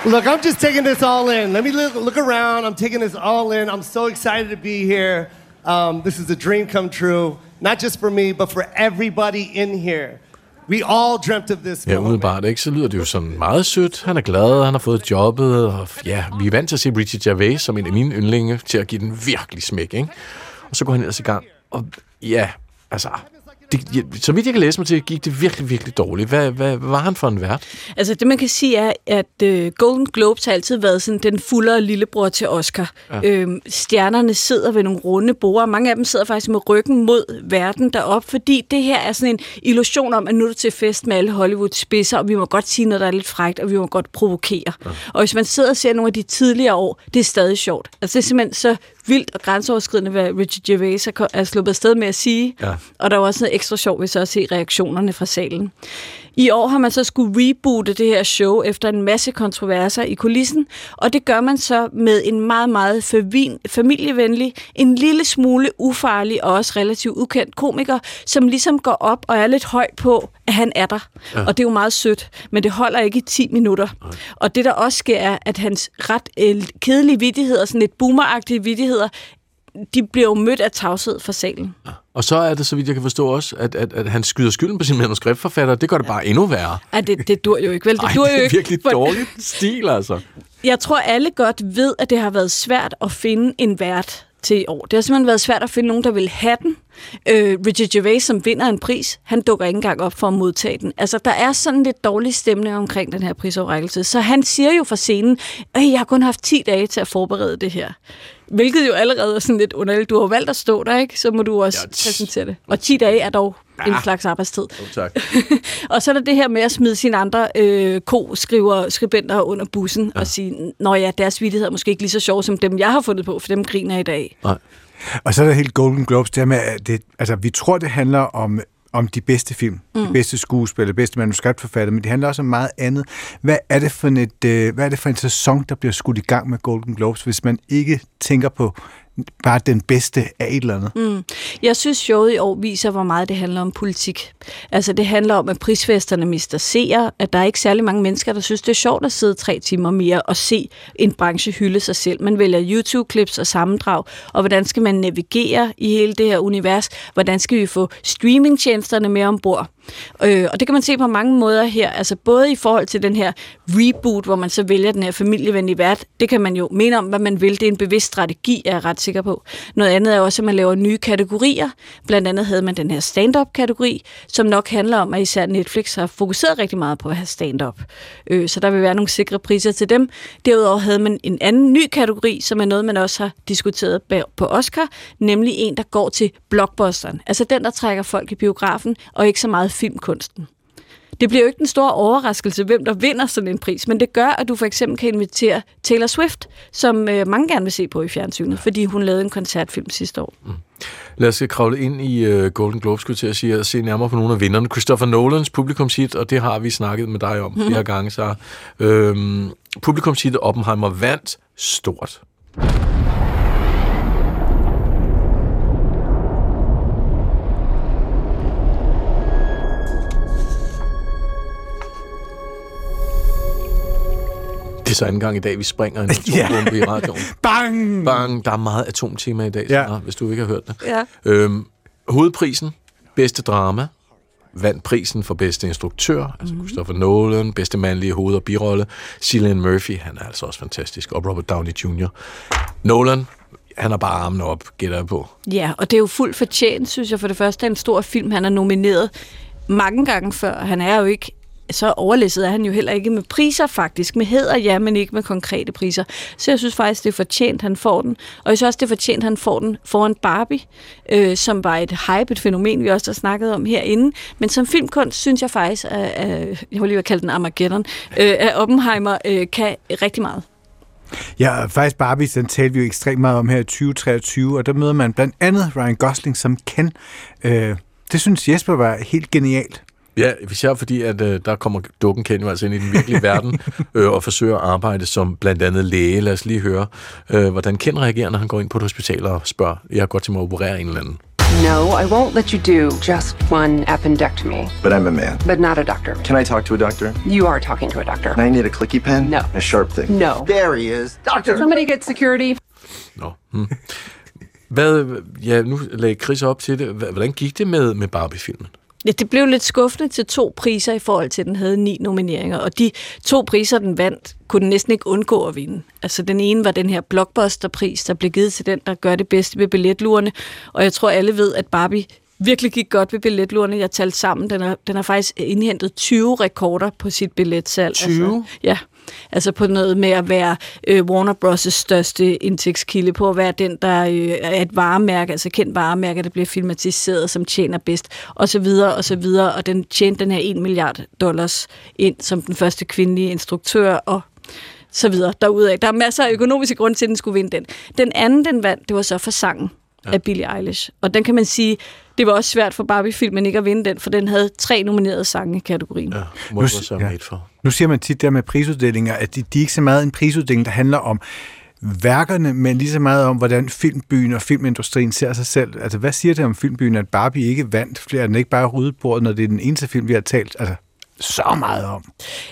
Look, I'm just taking this all in. Let me look, look around. I'm taking this all in. I'm so excited to be here. Um, this is a dream come true, not just for me, but for everybody in here. We all dreamt of this Ja, umiddelbart ikke, så lyder det jo sådan meget sødt. Han er glad, han har fået jobbet, og ja, vi er vant til at se Richie Gervais som en af mine yndlinge til at give den virkelig smæk, ikke? Og så går han ellers i gang, og ja, altså, det, ja, så vidt jeg kan læse mig til, gik det virkelig, virkelig dårligt. Hvad, hvad, hvad var han for en vært? Altså det man kan sige er, at øh, Golden Globes har altid været sådan den fuldere lillebror til Oscar. Ja. Øhm, stjernerne sidder ved nogle runde borde, og mange af dem sidder faktisk med ryggen mod verden derop, fordi det her er sådan en illusion om, at nu er du til fest med alle Hollywood spidser, og vi må godt sige noget, der er lidt frægt, og vi må godt provokere. Ja. Og hvis man sidder og ser nogle af de tidligere år, det er stadig sjovt. Altså det er simpelthen så vildt og grænseoverskridende, hvad Richard Gervais er, er sluppet afsted med at sige. Ja. Og der er også noget ekstra sjovt ved så at se reaktionerne fra salen. I år har man så skulle reboote det her show efter en masse kontroverser i kulissen, og det gør man så med en meget, meget familievenlig, en lille smule ufarlig og også relativt ukendt komiker, som ligesom går op og er lidt høj på, at han er der. Ja. Og det er jo meget sødt, men det holder ikke i 10 minutter. Nej. Og det der også sker, er, at hans ret øh, kedelige vittigheder, sådan lidt boomeragtige vittigheder, de bliver jo mødt af tavshed fra salen. Og så er det, så vidt jeg kan forstå også, at, at, at han skyder skylden på sin manuskriptforfatter. Det gør det bare endnu værre. Ej, det, det dur jo ikke, vel? Det Ej, dur det jo er ikke. virkelig dårligt stil, altså. Jeg tror, alle godt ved, at det har været svært at finde en vært til i år. Det har simpelthen været svært at finde nogen, der vil have den. Øh, Richard Gervais, som vinder en pris, han dukker ikke engang op for at modtage den. Altså, der er sådan lidt dårlig stemning omkring den her prisoverrækkelse. Så han siger jo fra scenen, at jeg har kun haft 10 dage til at forberede det her. Hvilket jo allerede er sådan lidt underligt. Du har valgt at stå der, ikke? Så må du også Ja, præsentere det. Og 10 dage er dog en slags arbejdstid. Oh, tak. og så er der det her med at smide sine andre øh, ko-skriver, skribenter under bussen ja. og sige, nå ja, deres vittigheder er måske ikke lige så sjove som dem, jeg har fundet på, for dem griner i dag. Nej. Og så er der helt Golden Globes, det her med, at det, altså, vi tror, det handler om, om de bedste film, mm. de bedste skuespil, de bedste manuskriptforfatter, men det handler også om meget andet. Hvad er det for en, et, øh, hvad er det for en sæson, der bliver skudt i gang med Golden Globes, hvis man ikke tænker på bare den bedste af et eller andet? Mm. Jeg synes, showet i år viser, hvor meget det handler om politik. Altså, det handler om, at prisfesterne mister seer, at der er ikke særlig mange mennesker, der synes, det er sjovt at sidde tre timer mere og se en branche hylde sig selv. Man vælger YouTube-clips og sammendrag, og hvordan skal man navigere i hele det her univers? Hvordan skal vi få streamingtjenesterne med ombord? Øh, og det kan man se på mange måder her, altså både i forhold til den her reboot, hvor man så vælger den her familievenlige vært, det kan man jo mene om, hvad man vil, det er en bevidst strategi, er jeg ret sikker på. Noget andet er også, at man laver nye kategorier, blandt andet havde man den her stand-up-kategori, som nok handler om, at især Netflix har fokuseret rigtig meget på at have stand-up. Øh, så der vil være nogle sikre priser til dem. Derudover havde man en anden ny kategori, som er noget, man også har diskuteret på Oscar, nemlig en, der går til blockbusteren. Altså den, der trækker folk i biografen, og ikke så meget filmkunsten. Det bliver jo ikke den store overraskelse, hvem der vinder sådan en pris, men det gør, at du for eksempel kan invitere Taylor Swift, som øh, mange gerne vil se på i fjernsynet, fordi hun lavede en koncertfilm sidste år. Mm. Lad os kravle ind i uh, Golden Globes, skulle til at sige, og se nærmere på nogle af vinderne. Christopher Nolans publikumshit, og det har vi snakket med dig om flere gange, så øhm, publikumshit Oppenheimer vandt stort. Det er så anden gang i dag, vi springer en atombombe i radioen. Bang! Bang! Der er meget atomtema i dag, Ja. Sara, hvis du ikke har hørt det. Ja. Øhm, hovedprisen, bedste drama, vandt prisen for bedste instruktør, altså mm. Christopher Nolan, bedste mandlige hoved- og birolle. Cillian Murphy, han er altså også fantastisk, og Robert Downey Jr. Nolan, han har bare armene op, gætter jeg på. Ja, og det er jo fuldt fortjent, synes jeg. For det første er en stor film, han er nomineret mange gange før. Han er jo ikke så overlæsset er han jo heller ikke med priser faktisk. Med hæder, ja, men ikke med konkrete priser. Så jeg synes faktisk, det er fortjent, han får den. Og jeg synes også, det er fortjent, han får den foran Barbie, øh, som var et hypet fænomen, vi også har snakket om herinde. Men som filmkunst, synes jeg faktisk, at, at jeg vil lige kalde den Armageddon, øh, at Oppenheimer øh, kan rigtig meget. Ja, faktisk Barbie, den talte vi jo ekstremt meget om her i 2023, og der møder man blandt andet Ryan Gosling som Ken. Øh, det synes Jesper var helt genialt. Ja, især fordi, at øh, der kommer dukken Ken jo altså ind i den virkelige verden øh, og forsøger at arbejde som blandt andet læge. Lad os lige høre, øh, hvordan Ken reagerer, når han går ind på et hospital og spørger, jeg går til mig at operere en eller anden. No, I won't let you do just one appendectomy. But I'm a man. But not a doctor. Can I talk to a doctor? You are talking to a doctor. I need a clicky pen? No. A sharp thing? No. There he is. Doctor! Somebody get security. Nå. Hmm. Hvad, ja, nu lagde Chris op til det. Hvordan gik det med, med Barbie-filmen? Ja, det blev lidt skuffende til to priser i forhold til, at den havde ni nomineringer. Og de to priser, den vandt, kunne den næsten ikke undgå at vinde. Altså den ene var den her blockbuster-pris, der blev givet til den, der gør det bedste ved billetlurene. Og jeg tror, alle ved, at Barbie virkelig gik godt ved billetlurene. Jeg talte sammen. Den har, den har faktisk indhentet 20 rekorder på sit billetsalg. 20? Altså, ja. Altså på noget med at være øh, Warner Bros.' største indtægtskilde, på at være den, der øh, er et varemærke, altså kendt varemærke, der bliver filmatiseret, som tjener bedst, og så videre, og så videre. Og den tjente den her 1 milliard dollars ind som den første kvindelige instruktør, og så videre derudaf. Der er masser af økonomiske grunde til, at den skulle vinde den. Den anden, den vandt, det var så for sangen ja. af Billie Eilish. Og den kan man sige, det var også svært for Barbie-filmen ikke at vinde den, for den havde tre nominerede sange i kategorien. Ja, så ja. for. Nu siger man tit der med prisuddelinger, at de, de er ikke så meget en prisuddeling, der handler om værkerne, men lige så meget om, hvordan filmbyen og filmindustrien ser sig selv. Altså, hvad siger det om filmbyen, at Barbie ikke vandt flere? Er den ikke bare ryddet bordet, når det er den eneste film, vi har talt altså, så meget om?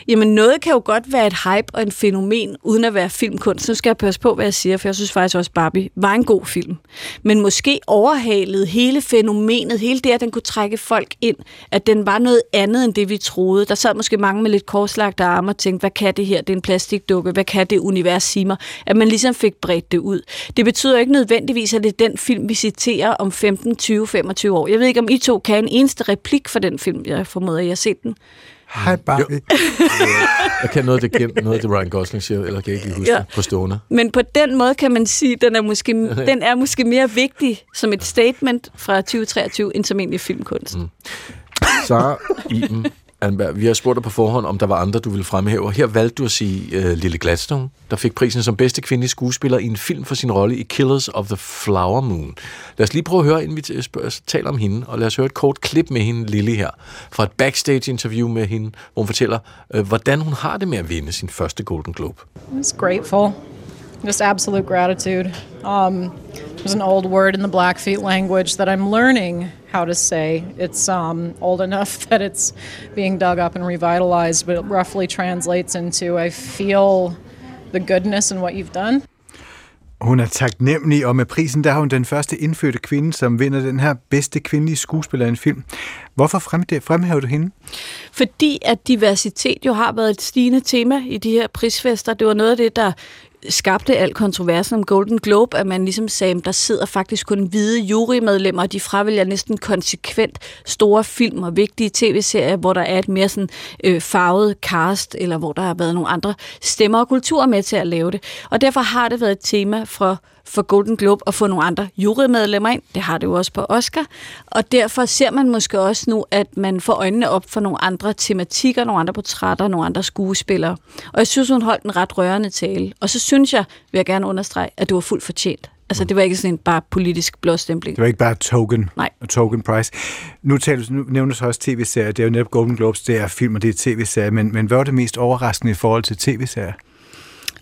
Jamen noget kan jo godt være et hype og en fænomen, uden at være filmkunst. Nu skal jeg passe på, hvad jeg siger, for jeg synes faktisk også, Barbie var en god film. Men måske overhalede hele fænomenet, hele det, at den kunne trække folk ind, at den var noget andet end det, vi troede. Der sad måske mange med lidt korslagte arme og tænkte, hvad kan det her? Det er en plastikdukke. Hvad kan det univers sige mig? At man ligesom fik bredt det ud. Det betyder ikke nødvendigvis, at det er den film, vi citerer om 15, 20, 25 år. Jeg ved ikke, om I to kan en eneste replik for den film. Jeg formoder, jeg I har set den. Hej Barbie. Jeg kan noget, det, noget af det Ryan Gosling siger, eller kan jeg ikke huske Ja. på stående. Men på den måde kan man sige, at den er måske, den er måske mere vigtig som et statement fra 2023, end som egentlig filmkunst. Mm. Sara Iben Anberg, vi har spurgt dig på forhånd, om der var andre, du ville fremhæve. Og her valgte du at sige uh, Lille Gladstone, der fik prisen som bedste kvindelige skuespiller i en film for sin rolle i Killers of the Flower Moon. Lad os lige prøve at høre, inden vi taler om hende, og lad os høre et kort klip med hende, Lille her, fra et backstage-interview med hende, hvor hun fortæller, uh, hvordan hun har det med at vinde sin første Golden Globe. I was grateful, just absolute gratitude. Um, there's an old word in the Blackfeet language that I'm learning how to say. It's um, old enough that it's being dug up and revitalized, but it roughly translates into I feel the goodness in what you've done. Hun er taknemmelig, og med prisen der har hun den første indfødte kvinde, som vinder den her bedste kvindelige skuespiller i en film. Hvorfor frem- fremhæver du hende? Fordi at diversitet jo har været et stigende tema i de her prisfester. Det var noget af det, der skabte al kontroversen om Golden Globe, at man ligesom sagde, at der sidder faktisk kun hvide jurymedlemmer, og de fravælger næsten konsekvent store film og vigtige tv-serier, hvor der er et mere sådan, øh, farvet cast, eller hvor der har været nogle andre stemmer og kulturer med til at lave det. Og derfor har det været et tema for for Golden Globe at få nogle andre jurymedlemmer ind. Det har det jo også på Oscar. Og derfor ser man måske også nu, at man får øjnene op for nogle andre tematikker, nogle andre portrætter, nogle andre skuespillere. Og jeg synes, hun holdt en ret rørende tale. Og så synes jeg, vil jeg gerne understrege, at det var fuldt fortjent. Altså, det var ikke sådan en bare politisk blåstempling. Det var ikke bare token, Nej. token price. Nu, taler, nu nævner du så også tv-serier. Det er jo netop Golden Globes, det er film, og det er tv-serier. Men, men hvad var det mest overraskende i forhold til tv-serier?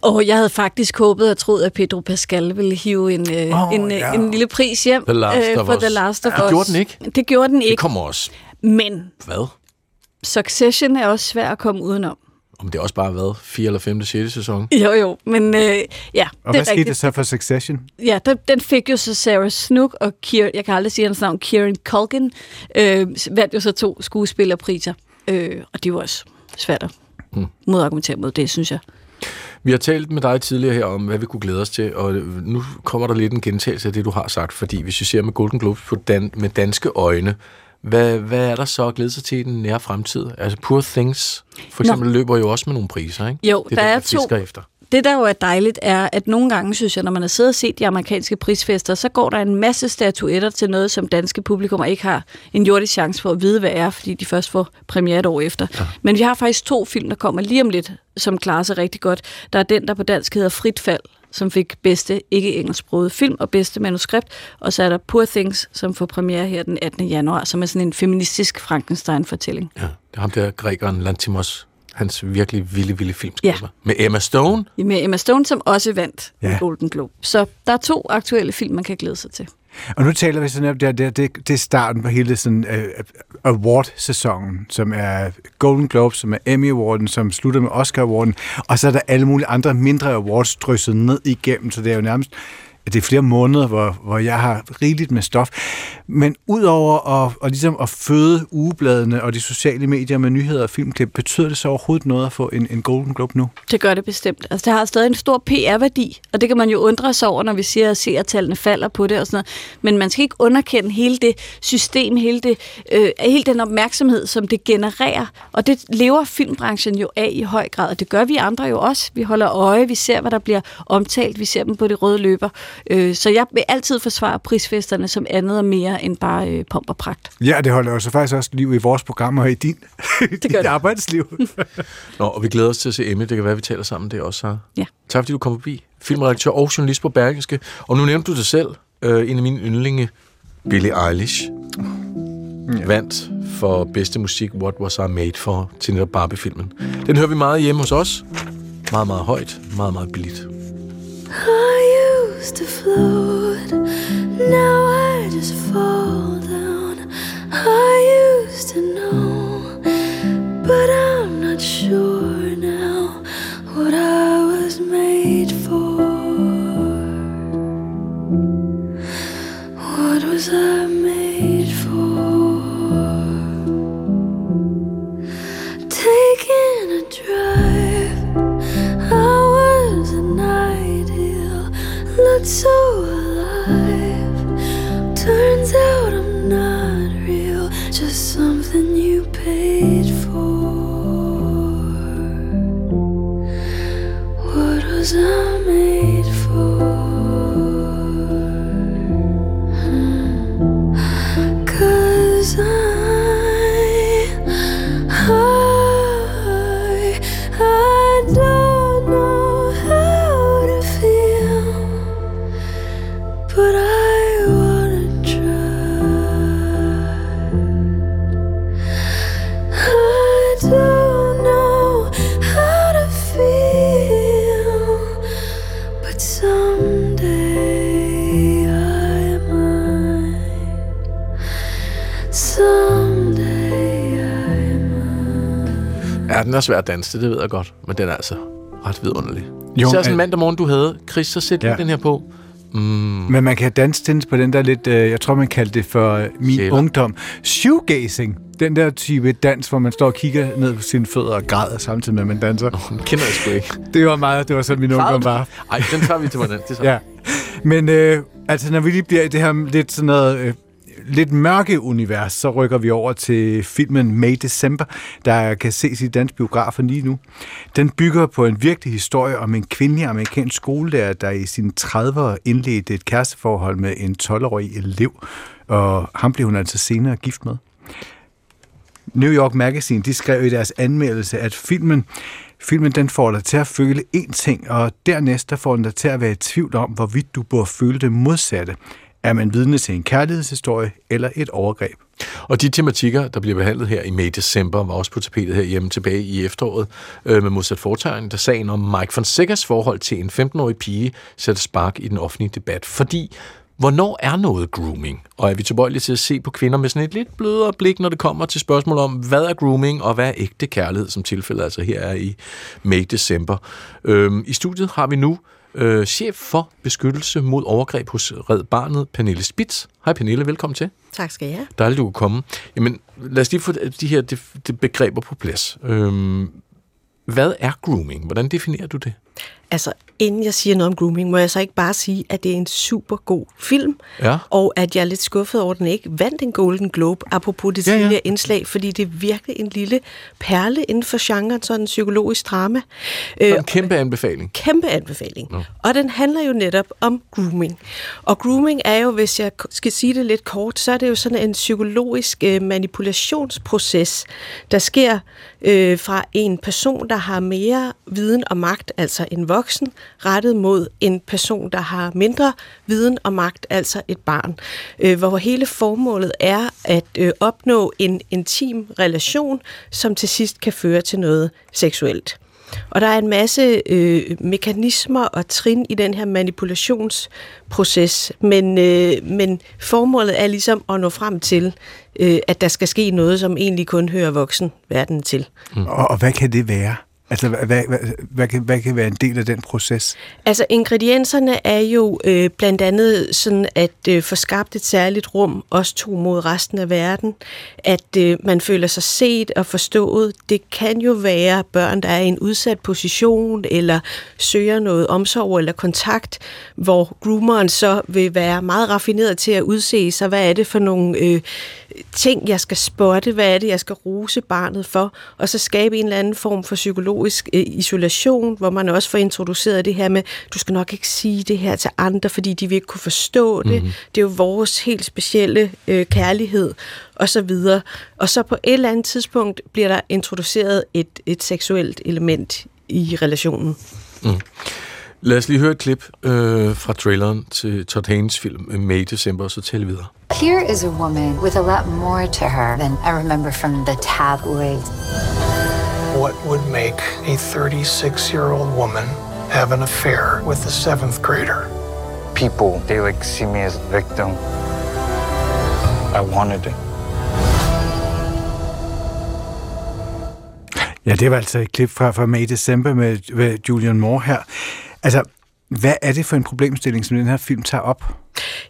Og jeg havde faktisk håbet og troet, at Pedro Pascal ville hive en, Åh, en, ja. øh, en lille pris hjem The Last of for Us. The Last of Det Us. gjorde den ikke. Det gjorde den Det ikke. kommer også. Men Hvad? Succession er også svær at komme udenom. Om det er også bare været 4. eller 5. 6. sæson. Jo, jo, men øh, ja, Og det hvad er skete rigtigt. der så for Succession? Ja, den, den fik jo så Sarah Snook og Kier, jeg kan aldrig sige hans navn, Kieran Culkin, øh, vandt jo så to skuespillerpriser. Øh, og det var også svært at Hmm. modargumentere mod det, synes jeg. Vi har talt med dig tidligere her om, hvad vi kunne glæde os til, og nu kommer der lidt en gentagelse af det, du har sagt, fordi hvis vi ser med Golden Globes på dan- med danske øjne, hvad, hvad er der så at glæde sig til i den nære fremtid? Altså Poor Things, for Nå. eksempel, løber jo også med nogle priser, ikke? Jo, det der den, er to- fisker Efter. Det, der jo er dejligt, er, at nogle gange, synes jeg, når man har siddet og set de amerikanske prisfester, så går der en masse statuetter til noget, som danske publikummer ikke har en jordisk chance for at vide, hvad er, fordi de først får premiere et år efter. Ja. Men vi har faktisk to film, der kommer lige om lidt, som klarer sig rigtig godt. Der er den, der på dansk hedder Frit Fald, som fik bedste ikke-engelsksproget film og bedste manuskript, og så er der Poor Things, som får premiere her den 18. januar, som er sådan en feministisk Frankenstein-fortælling. Ja, det er ham der grækeren Lantimos, hans virkelig vilde, vilde film. Ja. Med Emma Stone. Med Emma Stone, som også vandt ja. Ja. Golden Globe. Så der er to aktuelle film, man kan glæde sig til. Og nu taler vi sådan om, det, det, det, det er starten på hele sådan, uh, award-sæsonen, som er Golden Globe, som er Emmy Awarden, som slutter med Oscar Awarden, og så er der alle mulige andre mindre awards drysset ned igennem, så det er jo nærmest det er flere måneder, hvor, hvor jeg har rigeligt med stof. Men udover at, at, ligesom at føde ugebladene og de sociale medier med nyheder og filmklip, betyder det så overhovedet noget at få en, en Golden Globe nu? Det gør det bestemt. Altså, det har stadig en stor PR-værdi, og det kan man jo undre sig over, når vi siger, at seertallene falder på det og sådan noget. Men man skal ikke underkende hele det system, hele, det, øh, hele den opmærksomhed, som det genererer. Og det lever filmbranchen jo af i høj grad, og det gør vi andre jo også. Vi holder øje, vi ser, hvad der bliver omtalt, vi ser dem på det røde løber. Øh, så jeg vil altid forsvare prisfesterne som andet og mere end bare øh, pomp og pragt. Ja, det holder jo så faktisk også liv i vores programmer og i din, det dit det. arbejdsliv. Nå, og vi glæder os til at se Emmy. Det kan være, vi taler sammen det også, Sarah. Ja. Tak fordi du kom forbi. Filmredaktør og journalist på Bergenske. Og nu nævnte du det selv. Øh, en af mine yndlinge, Billie Eilish, ja. vandt for bedste musik What Was I Made For til netop Barbie-filmen. Den hører vi meget hjemme hos os. Meget, meget højt. Meget, meget billigt. I used to float, now I just fall down. I used to know, but I'm not sure now what I svær at danse, det ved jeg godt. Men den er altså ret vidunderlig. Jo, så sådan en mandag morgen, du havde. Chris, så sæt ja. Den her på. Mm, Men man kan danse til på den der lidt, øh, jeg tror man kaldte det for øh, min Sjæler. ungdom, shoegazing. Den der type dans, hvor man står og kigger ned på sine fødder og græder samtidig med, at man danser. den kender jeg sgu ikke. Det var meget, det var sådan min ungdom var. Ej, den tager vi til hvordan. Det så. Ja. Men øh, altså, når vi lige bliver i det her lidt sådan noget øh, lidt mørke univers, så rykker vi over til filmen May December, der kan ses i dansk biografer lige nu. Den bygger på en virkelig historie om en kvindelig amerikansk skolelærer, der i sine 30'ere indledte et kæresteforhold med en 12-årig elev, og ham blev hun altså senere gift med. New York Magazine de skrev i deres anmeldelse, at filmen, filmen den får dig til at føle én ting, og dernæst der får den dig til at være i tvivl om, hvorvidt du burde føle det modsatte. Er man vidne til en kærlighedshistorie eller et overgreb? Og de tematikker, der bliver behandlet her i May-December, var også på tapetet herhjemme tilbage i efteråret øh, med modsat foretegn, der sagen om Mike Fonsecas forhold til en 15-årig pige sætter spark i den offentlige debat. Fordi Hvornår er noget grooming? Og er vi tilbøjelige til at se på kvinder med sådan et lidt blødere blik, når det kommer til spørgsmål om, hvad er grooming og hvad er ægte kærlighed, som tilfældet altså her er i May-December. Øhm, I studiet har vi nu øh, chef for beskyttelse mod overgreb hos Red Barnet, Pernille Spitz. Hej Pernille, velkommen til. Tak skal jeg have. Dejligt, du kunne komme. Jamen, lad os lige få de her de, de begreber på plads. Øhm, hvad er grooming? Hvordan definerer du det? Altså, inden jeg siger noget om grooming, må jeg så ikke bare sige, at det er en super god film, Ja. og at jeg er lidt skuffet over, at den ikke vandt en Golden Globe, apropos det Ja, ja. tidligere indslag, fordi det er virkelig en lille perle inden for genren, sådan en psykologisk drama. Så en kæmpe anbefaling. Kæmpe anbefaling. Og den handler jo netop om grooming. Og grooming er jo, hvis jeg skal sige det lidt kort, så er det jo sådan en psykologisk øh, manipulationsproces, der sker øh, fra en person, der har mere viden og magt, altså en voksen, rettet mod en person, der har mindre viden og magt, altså et barn. Øh, hvor hele formålet er at øh, opnå en intim relation, som til sidst kan føre til noget seksuelt. Og der er en masse øh, mekanismer og trin i den her manipulationsproces, men, øh, men formålet er ligesom at nå frem til, øh, at der skal ske noget, som egentlig kun hører voksenverdenen til. Mm. Og, og hvad kan det være? Altså, hvad, hvad, hvad, hvad, kan, hvad kan være en del af den proces? Altså ingredienserne er jo øh, blandt andet sådan at øh, få skabt et særligt rum, også to mod resten af verden, at øh, man føler sig set og forstået. Det kan jo være børn, der er i en udsat position, eller søger noget omsorg eller kontakt, hvor groomeren så vil være meget raffineret til at udse sig, hvad er det for nogle øh, ting, jeg skal spotte, hvad er det, jeg skal rose barnet for, og så skabe en eller anden form for psykologisk øh, isolation, hvor man også får introduceret det her med, du skal nok ikke sige det her til andre, fordi de vil ikke kunne forstå det. Mhm. Det er jo vores helt specielle øh, kærlighed, og så videre. Og så på et eller andet tidspunkt bliver der introduceret et, et seksuelt element i relationen. Mm. Lad os lige høre et klip øh, fra traileren til Todd Haynes film øh, May December, og så tæller vi videre. Here is a woman with a lot more to her than I remember from the tabloids. What would make a 36 year old woman have an affair with a seventh grader? People, they like see me as a victim. I wanted it. Ja, det var altså et klip fra, fra May December med, med Julian Moore her. Altså, hvad er det for en problemstilling, som den her film tager op?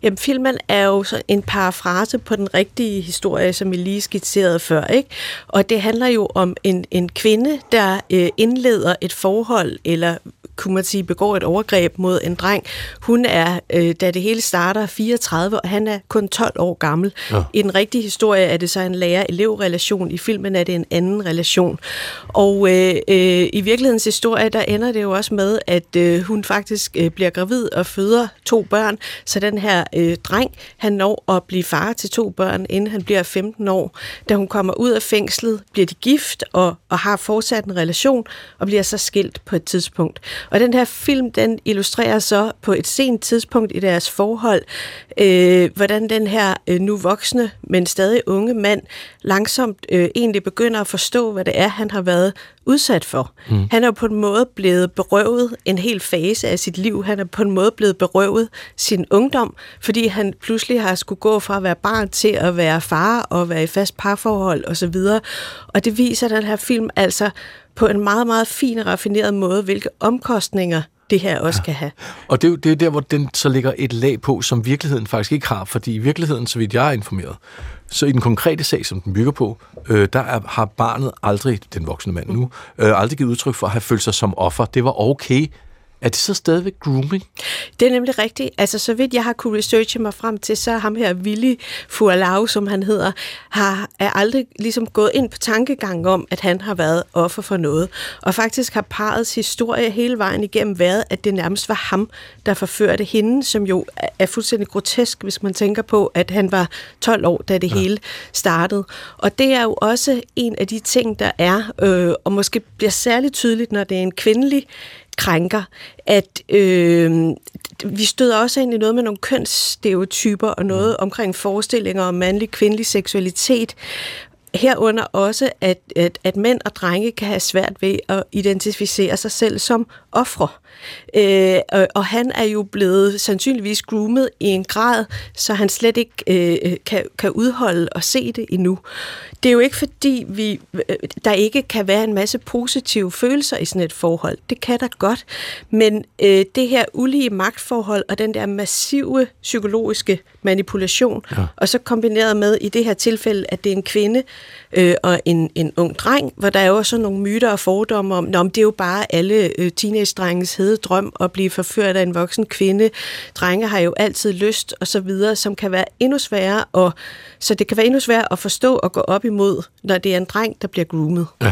Jamen, filmen er jo så en parafrase på den rigtige historie, som vi lige skitserede før, ikke? Og det handler jo om en, en kvinde, der øh, indleder et forhold, eller kunne man sige, begår et overgreb mod en dreng. Hun er, øh, da det hele starter, 34, og han er kun 12 år gammel. Ja. I den rigtige historie er det så en lærer-elev-relation. I filmen er det en anden relation. Og øh, øh, i virkelighedens historie, der ender det jo også med, at øh, hun faktisk øh, bliver gravid og føder to børn. Så den her øh, dreng, han når at blive far til to børn, inden han bliver 15 år. Da hun kommer ud af fængslet, bliver de gift og, og har fortsat en relation, og bliver så skilt på et tidspunkt. Og den her film, den illustrerer så på et sent tidspunkt i deres forhold, øh, hvordan den her øh, nu voksne, men stadig unge mand langsomt øh, egentlig begynder at forstå, hvad det er, han har været udsat for. Mm. Han er på en måde blevet berøvet en hel fase af sit liv. Han er på en måde blevet berøvet sin ungdom, fordi han pludselig har skulle gå fra at være barn til at være far og være i fast parforhold osv. Og det viser den her film altså på en meget, meget fin og raffineret måde, hvilke omkostninger det her også ja. kan have. Og det er det er der, hvor den så ligger et lag på, som virkeligheden faktisk ikke har. Fordi i virkeligheden, så vidt jeg er informeret, så i den konkrete sag, som den bygger på, øh, der er, har barnet aldrig, den voksne mand nu, øh, aldrig givet udtryk for at have følt sig som offer. Det var okay, er det så stadigvæk grooming? Det er nemlig rigtigt. Altså, så vidt jeg har kunne researche mig frem til, så er ham her Willy Fualau, som han hedder, har, er aldrig ligesom gået ind på tankegangen om, at han har været offer for noget. Og faktisk har parets historie hele vejen igennem været, at det nærmest var ham, der forførte hende, som jo er- er fuldstændig grotesk, hvis man tænker på, at han var 12 år, da det ja. hele startede. Og det er jo også en af de ting, der er, øh, og måske bliver særligt tydeligt, når det er en kvindelig krænker, at øh, vi støder også ind i noget med nogle kønsstereotyper og noget omkring forestillinger om mandlig kvindelig seksualitet. Herunder også, at, at, at mænd og drenge kan have svært ved at identificere sig selv som ofre. Øh, og, og han er jo blevet sandsynligvis groomet i en grad, så han slet ikke øh, kan, kan udholde og se det endnu. Det er jo ikke fordi, vi, øh, der ikke kan være en masse positive følelser i sådan et forhold. Det kan der godt. Men øh, det her ulige magtforhold og den der massive psykologiske manipulation, ja. og så kombineret med i det her tilfælde, at det er en kvinde øh, og en, en ung dreng, hvor der er jo også nogle myter og fordomme om, Nå, men det er jo bare alle øh, teenage-drenges hede drøm at blive forført af en voksen kvinde. Drenge har jo altid lyst og så videre, som kan være endnu sværere, og, så det kan være endnu sværere at forstå og gå op imod, når det er en dreng, der bliver groomet. Ja.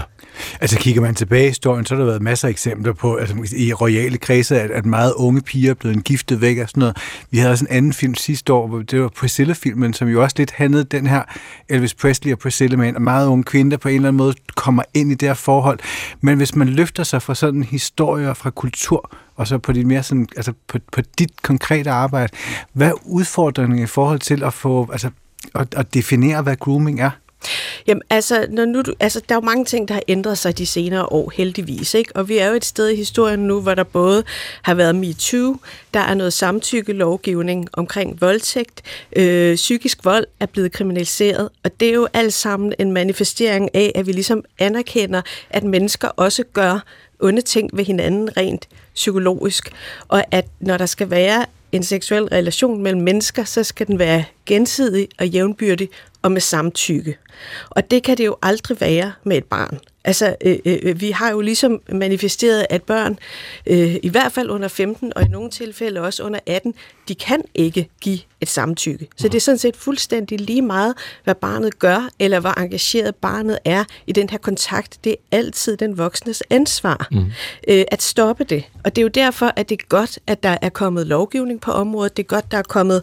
Altså kigger man tilbage i historien, så har der været masser af eksempler på, altså i royale kredse, at, at meget unge piger er blevet giftet væk og sådan noget. Vi havde også en anden film sidste år, hvor det var Priscilla-filmen, som jo også lidt handlede den her Elvis Presley og Priscilla med en meget unge kvinde, der på en eller anden måde kommer ind i det her forhold. Men hvis man løfter sig fra sådan en historie og fra kultur, og så på dit mere sådan, altså på, på dit konkrete arbejde, hvad er udfordringen i forhold til at få, altså at, at definere, hvad grooming er? Jamen, altså, når nu, du- altså, der er jo mange ting, der har ændret sig de senere år, heldigvis. Ikke? Og vi er jo et sted i historien nu, hvor der både har været MeToo, der er noget samtykkelovgivning omkring voldtægt, øh, psykisk vold er blevet kriminaliseret, og det er jo alt sammen en manifestering af, at vi ligesom anerkender, at mennesker også gør onde ting ved hinanden rent psykologisk, og at når der skal være en seksuel relation mellem mennesker, så skal den være gensidig og jævnbyrdig og med samtykke. Og det kan det jo aldrig være med et barn. Altså, øh, øh, vi har jo ligesom manifesteret, at børn, øh, i hvert fald under 15, og i nogle tilfælde også under 18, de kan ikke give et samtykke. Så det er sådan set fuldstændig lige meget, hvad barnet gør, eller hvor engageret barnet er i den her kontakt. Det er altid den voksnes ansvar mm. øh, at stoppe det. Og det er jo derfor, at det er godt, at der er kommet lovgivning på området. Det er godt, der er kommet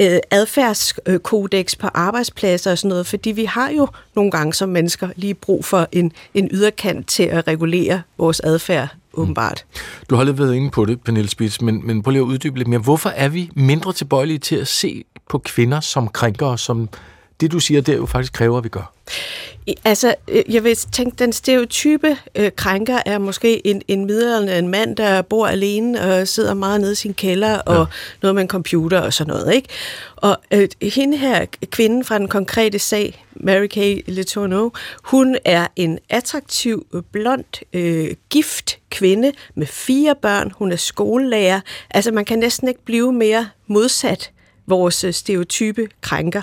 øh, adfærdskodex på arbejdspladser og sådan noget, fordi vi har jo nogle gange som mennesker lige brug for en, en yderkant til at regulere vores adfærd, åbenbart. Du har lidt været inde på det, Pernille Spitz, men, men prøv lige at uddybe lidt mere. Hvorfor er vi mindre tilbøjelige til at se på kvinder som krænkere, som det, du siger, der jo faktisk kræver, at vi gør? Altså, øh, jeg vil tænke, den stereotype øh, krænker er måske en, en middelaldrende en mand, der bor alene og sidder meget nede i sin kælder og ja. noget med en computer og sådan noget, ikke? Og øh, hende her, kvinden fra den konkrete sag, Mary Kay Letourneau, hun er en attraktiv, blond, øh, gift kvinde med fire børn. Hun er skolelærer. Altså, man kan næsten ikke blive mere modsat vores øh, stereotype krænker.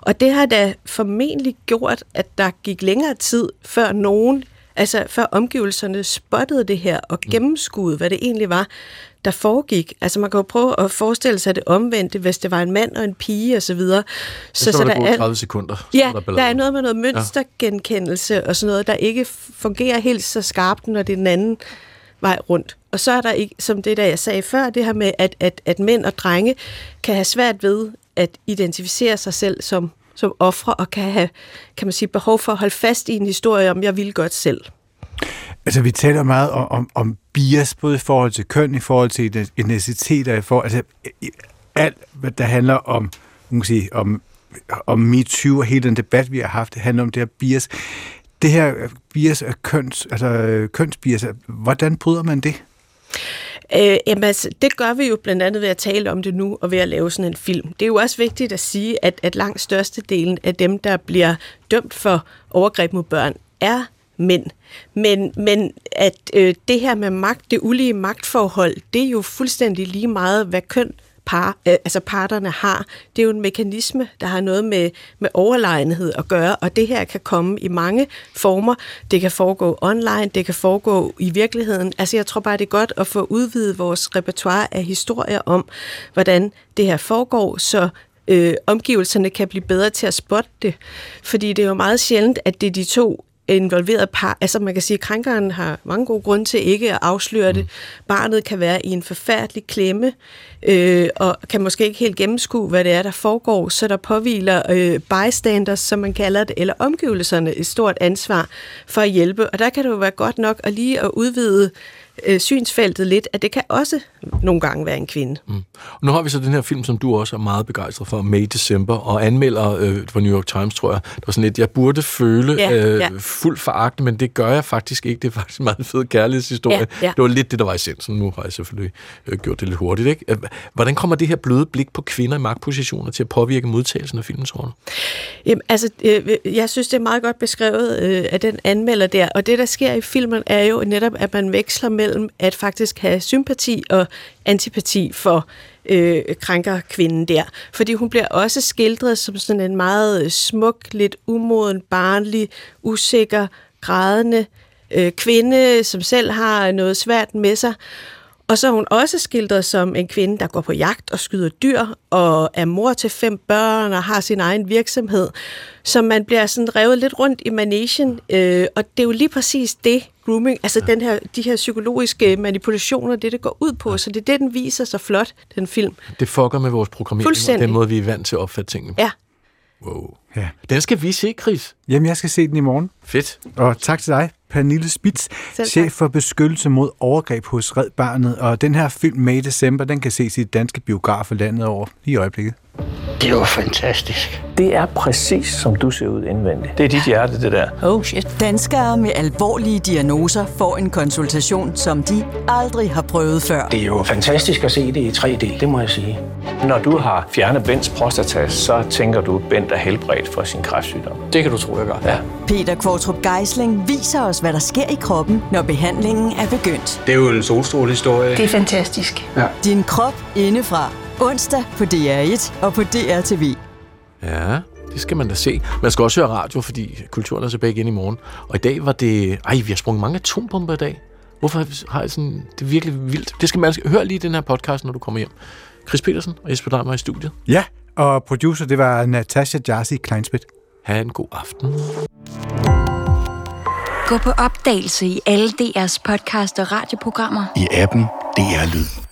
Og det har da formentlig gjort, at der gik længere tid, før nogen, altså før omgivelserne spottede det her og gennemskuede, hvad det egentlig var, der foregik. Altså man kan jo prøve at forestille sig det omvendte, hvis det var en mand og en pige osv. Så, så, Så, så der, der 30 sekunder. Ja, er der ballade. er noget med noget mønstergenkendelse og sådan noget, der ikke fungerer helt så skarpt, når det er den anden vej rundt. Og så er der ikke, som det der jeg sagde før, det her med, at, at, at mænd og drenge kan have svært ved at identificere sig selv som, som ofre, og kan have, kan man sige, behov for at holde fast i en historie om, jeg vil godt selv. Altså, vi taler meget om, om, om bias, både i forhold til køn, i forhold til etnicitet, og i forhold, altså, alt, hvad der handler om, man kan sige, om, om MeToo og hele den debat, vi har haft, det handler om det her bias. Det her bias af køns, altså øh, kønsbias, hvordan bryder man det? Øh, jamen altså, det gør vi jo blandt andet ved at tale om det nu, og ved at lave sådan en film. Det er jo også vigtigt at sige, at, at langt størstedelen af dem, der bliver dømt for overgreb mod børn, er mænd. Men, men at øh, det her med magt, det ulige magtforhold, det er jo fuldstændig lige meget, hvad køn par, øh, altså parterne har. Det er jo en mekanisme, der har noget med, med overlegenhed at gøre, og det her kan komme i mange former. Det kan foregå online, det kan foregå i virkeligheden. Altså jeg tror bare, det er godt at få udvidet vores repertoire af historier om, hvordan det her foregår, så øh, omgivelserne kan blive bedre til at spotte det. Fordi det er jo meget sjældent, at det er de to involverede par. Altså man kan sige, at krænkeren har mange gode grunde til ikke at afsløre det. Barnet kan være i en forfærdelig klemme, øh, og kan måske ikke helt gennemskue, hvad det er, der foregår, så der påviler øh, bystanders, som man kalder det, eller omgivelserne et stort ansvar for at hjælpe. Og der kan det jo være godt nok at lige at udvide øh, synsfeltet lidt, at det kan også nogle gange være en kvinde. Mm. Og nu har vi så den her film, som du også er meget begejstret for, May December, og anmelder øh, for New York Times, tror jeg. Der var sådan lidt, jeg burde føle Ja, øh, ja. fuld foragt, men det gør jeg faktisk ikke. Det er faktisk en meget fed kærlighedshistorie. Ja, ja. Det var lidt det, der var essensen. Nu har jeg selvfølgelig øh, gjort det lidt hurtigt. Ikke? Øh, Hvordan kommer det her bløde blik på kvinder i magtpositioner til at påvirke modtagelsen af filmens rolle? Jamen, altså, øh, jeg synes, det er meget godt beskrevet øh, af den anmelder der, og det, der sker i filmen, er jo netop, at man veksler mellem at faktisk have sympati og antipati for øh, krænker kvinden der. Fordi hun bliver også skildret som sådan en meget smuk, lidt umoden, barnlig, usikker, grædende øh, kvinde, som selv har noget svært med sig. Og så er hun også skildret som en kvinde, der går på jagt og skyder dyr, og er mor til fem børn og har sin egen virksomhed. Så man bliver sådan revet lidt rundt i managen, øh, og det er jo lige præcis det, grooming, altså ja. den her, de her psykologiske manipulationer, det det går ud på, så det er det, den viser så flot, den film. Det fucker med vores programmering, og den måde, vi er vant til at opfatte tingene. Ja. Wow. Ja. Den skal vi se, Chris. Jamen, jeg skal se den i morgen. Fedt. Og tak til dig, Pernille Spitz, chef for beskyttelse mod overgreb hos Red Barnet. Og den her film, May December, den kan ses i danske biografer landet over i øjeblikket. Det var fantastisk. Det er præcis som du ser ud indvendigt. Det er dit hjerte, det der. Oh shit. Danskere med alvorlige diagnoser får en konsultation, som de aldrig har prøvet før. Det er jo fantastisk at se det i 3D, det må jeg sige. Når du har fjernet Bents prostata, så tænker du, at Bent er helbredt for sin kræftsygdom. Det kan du tro, jeg gør. Ja. Peter Kvartrup Geisling viser os, hvad der sker i kroppen, når behandlingen er begyndt. Det er jo en solstrålehistorie. Det er fantastisk. Ja. Din krop indefra. Onsdag på DR1 og på DRTV. Ja, det skal man da se. Man skal også høre radio, fordi kulturen er tilbage igen i morgen. Og i dag var det... Ej, vi har sprunget mange atombomber i dag. Hvorfor har jeg sådan... Det er virkelig vildt. Det skal man høre lige i den her podcast, når du kommer hjem. Chris Petersen og Jesper Dahmer i studiet. Ja, og producer, det var Natasha Jarsi Kleinsmith. Ha' en god aften. Gå på opdagelse i alle DR's podcast og radioprogrammer. I appen DR Lyd.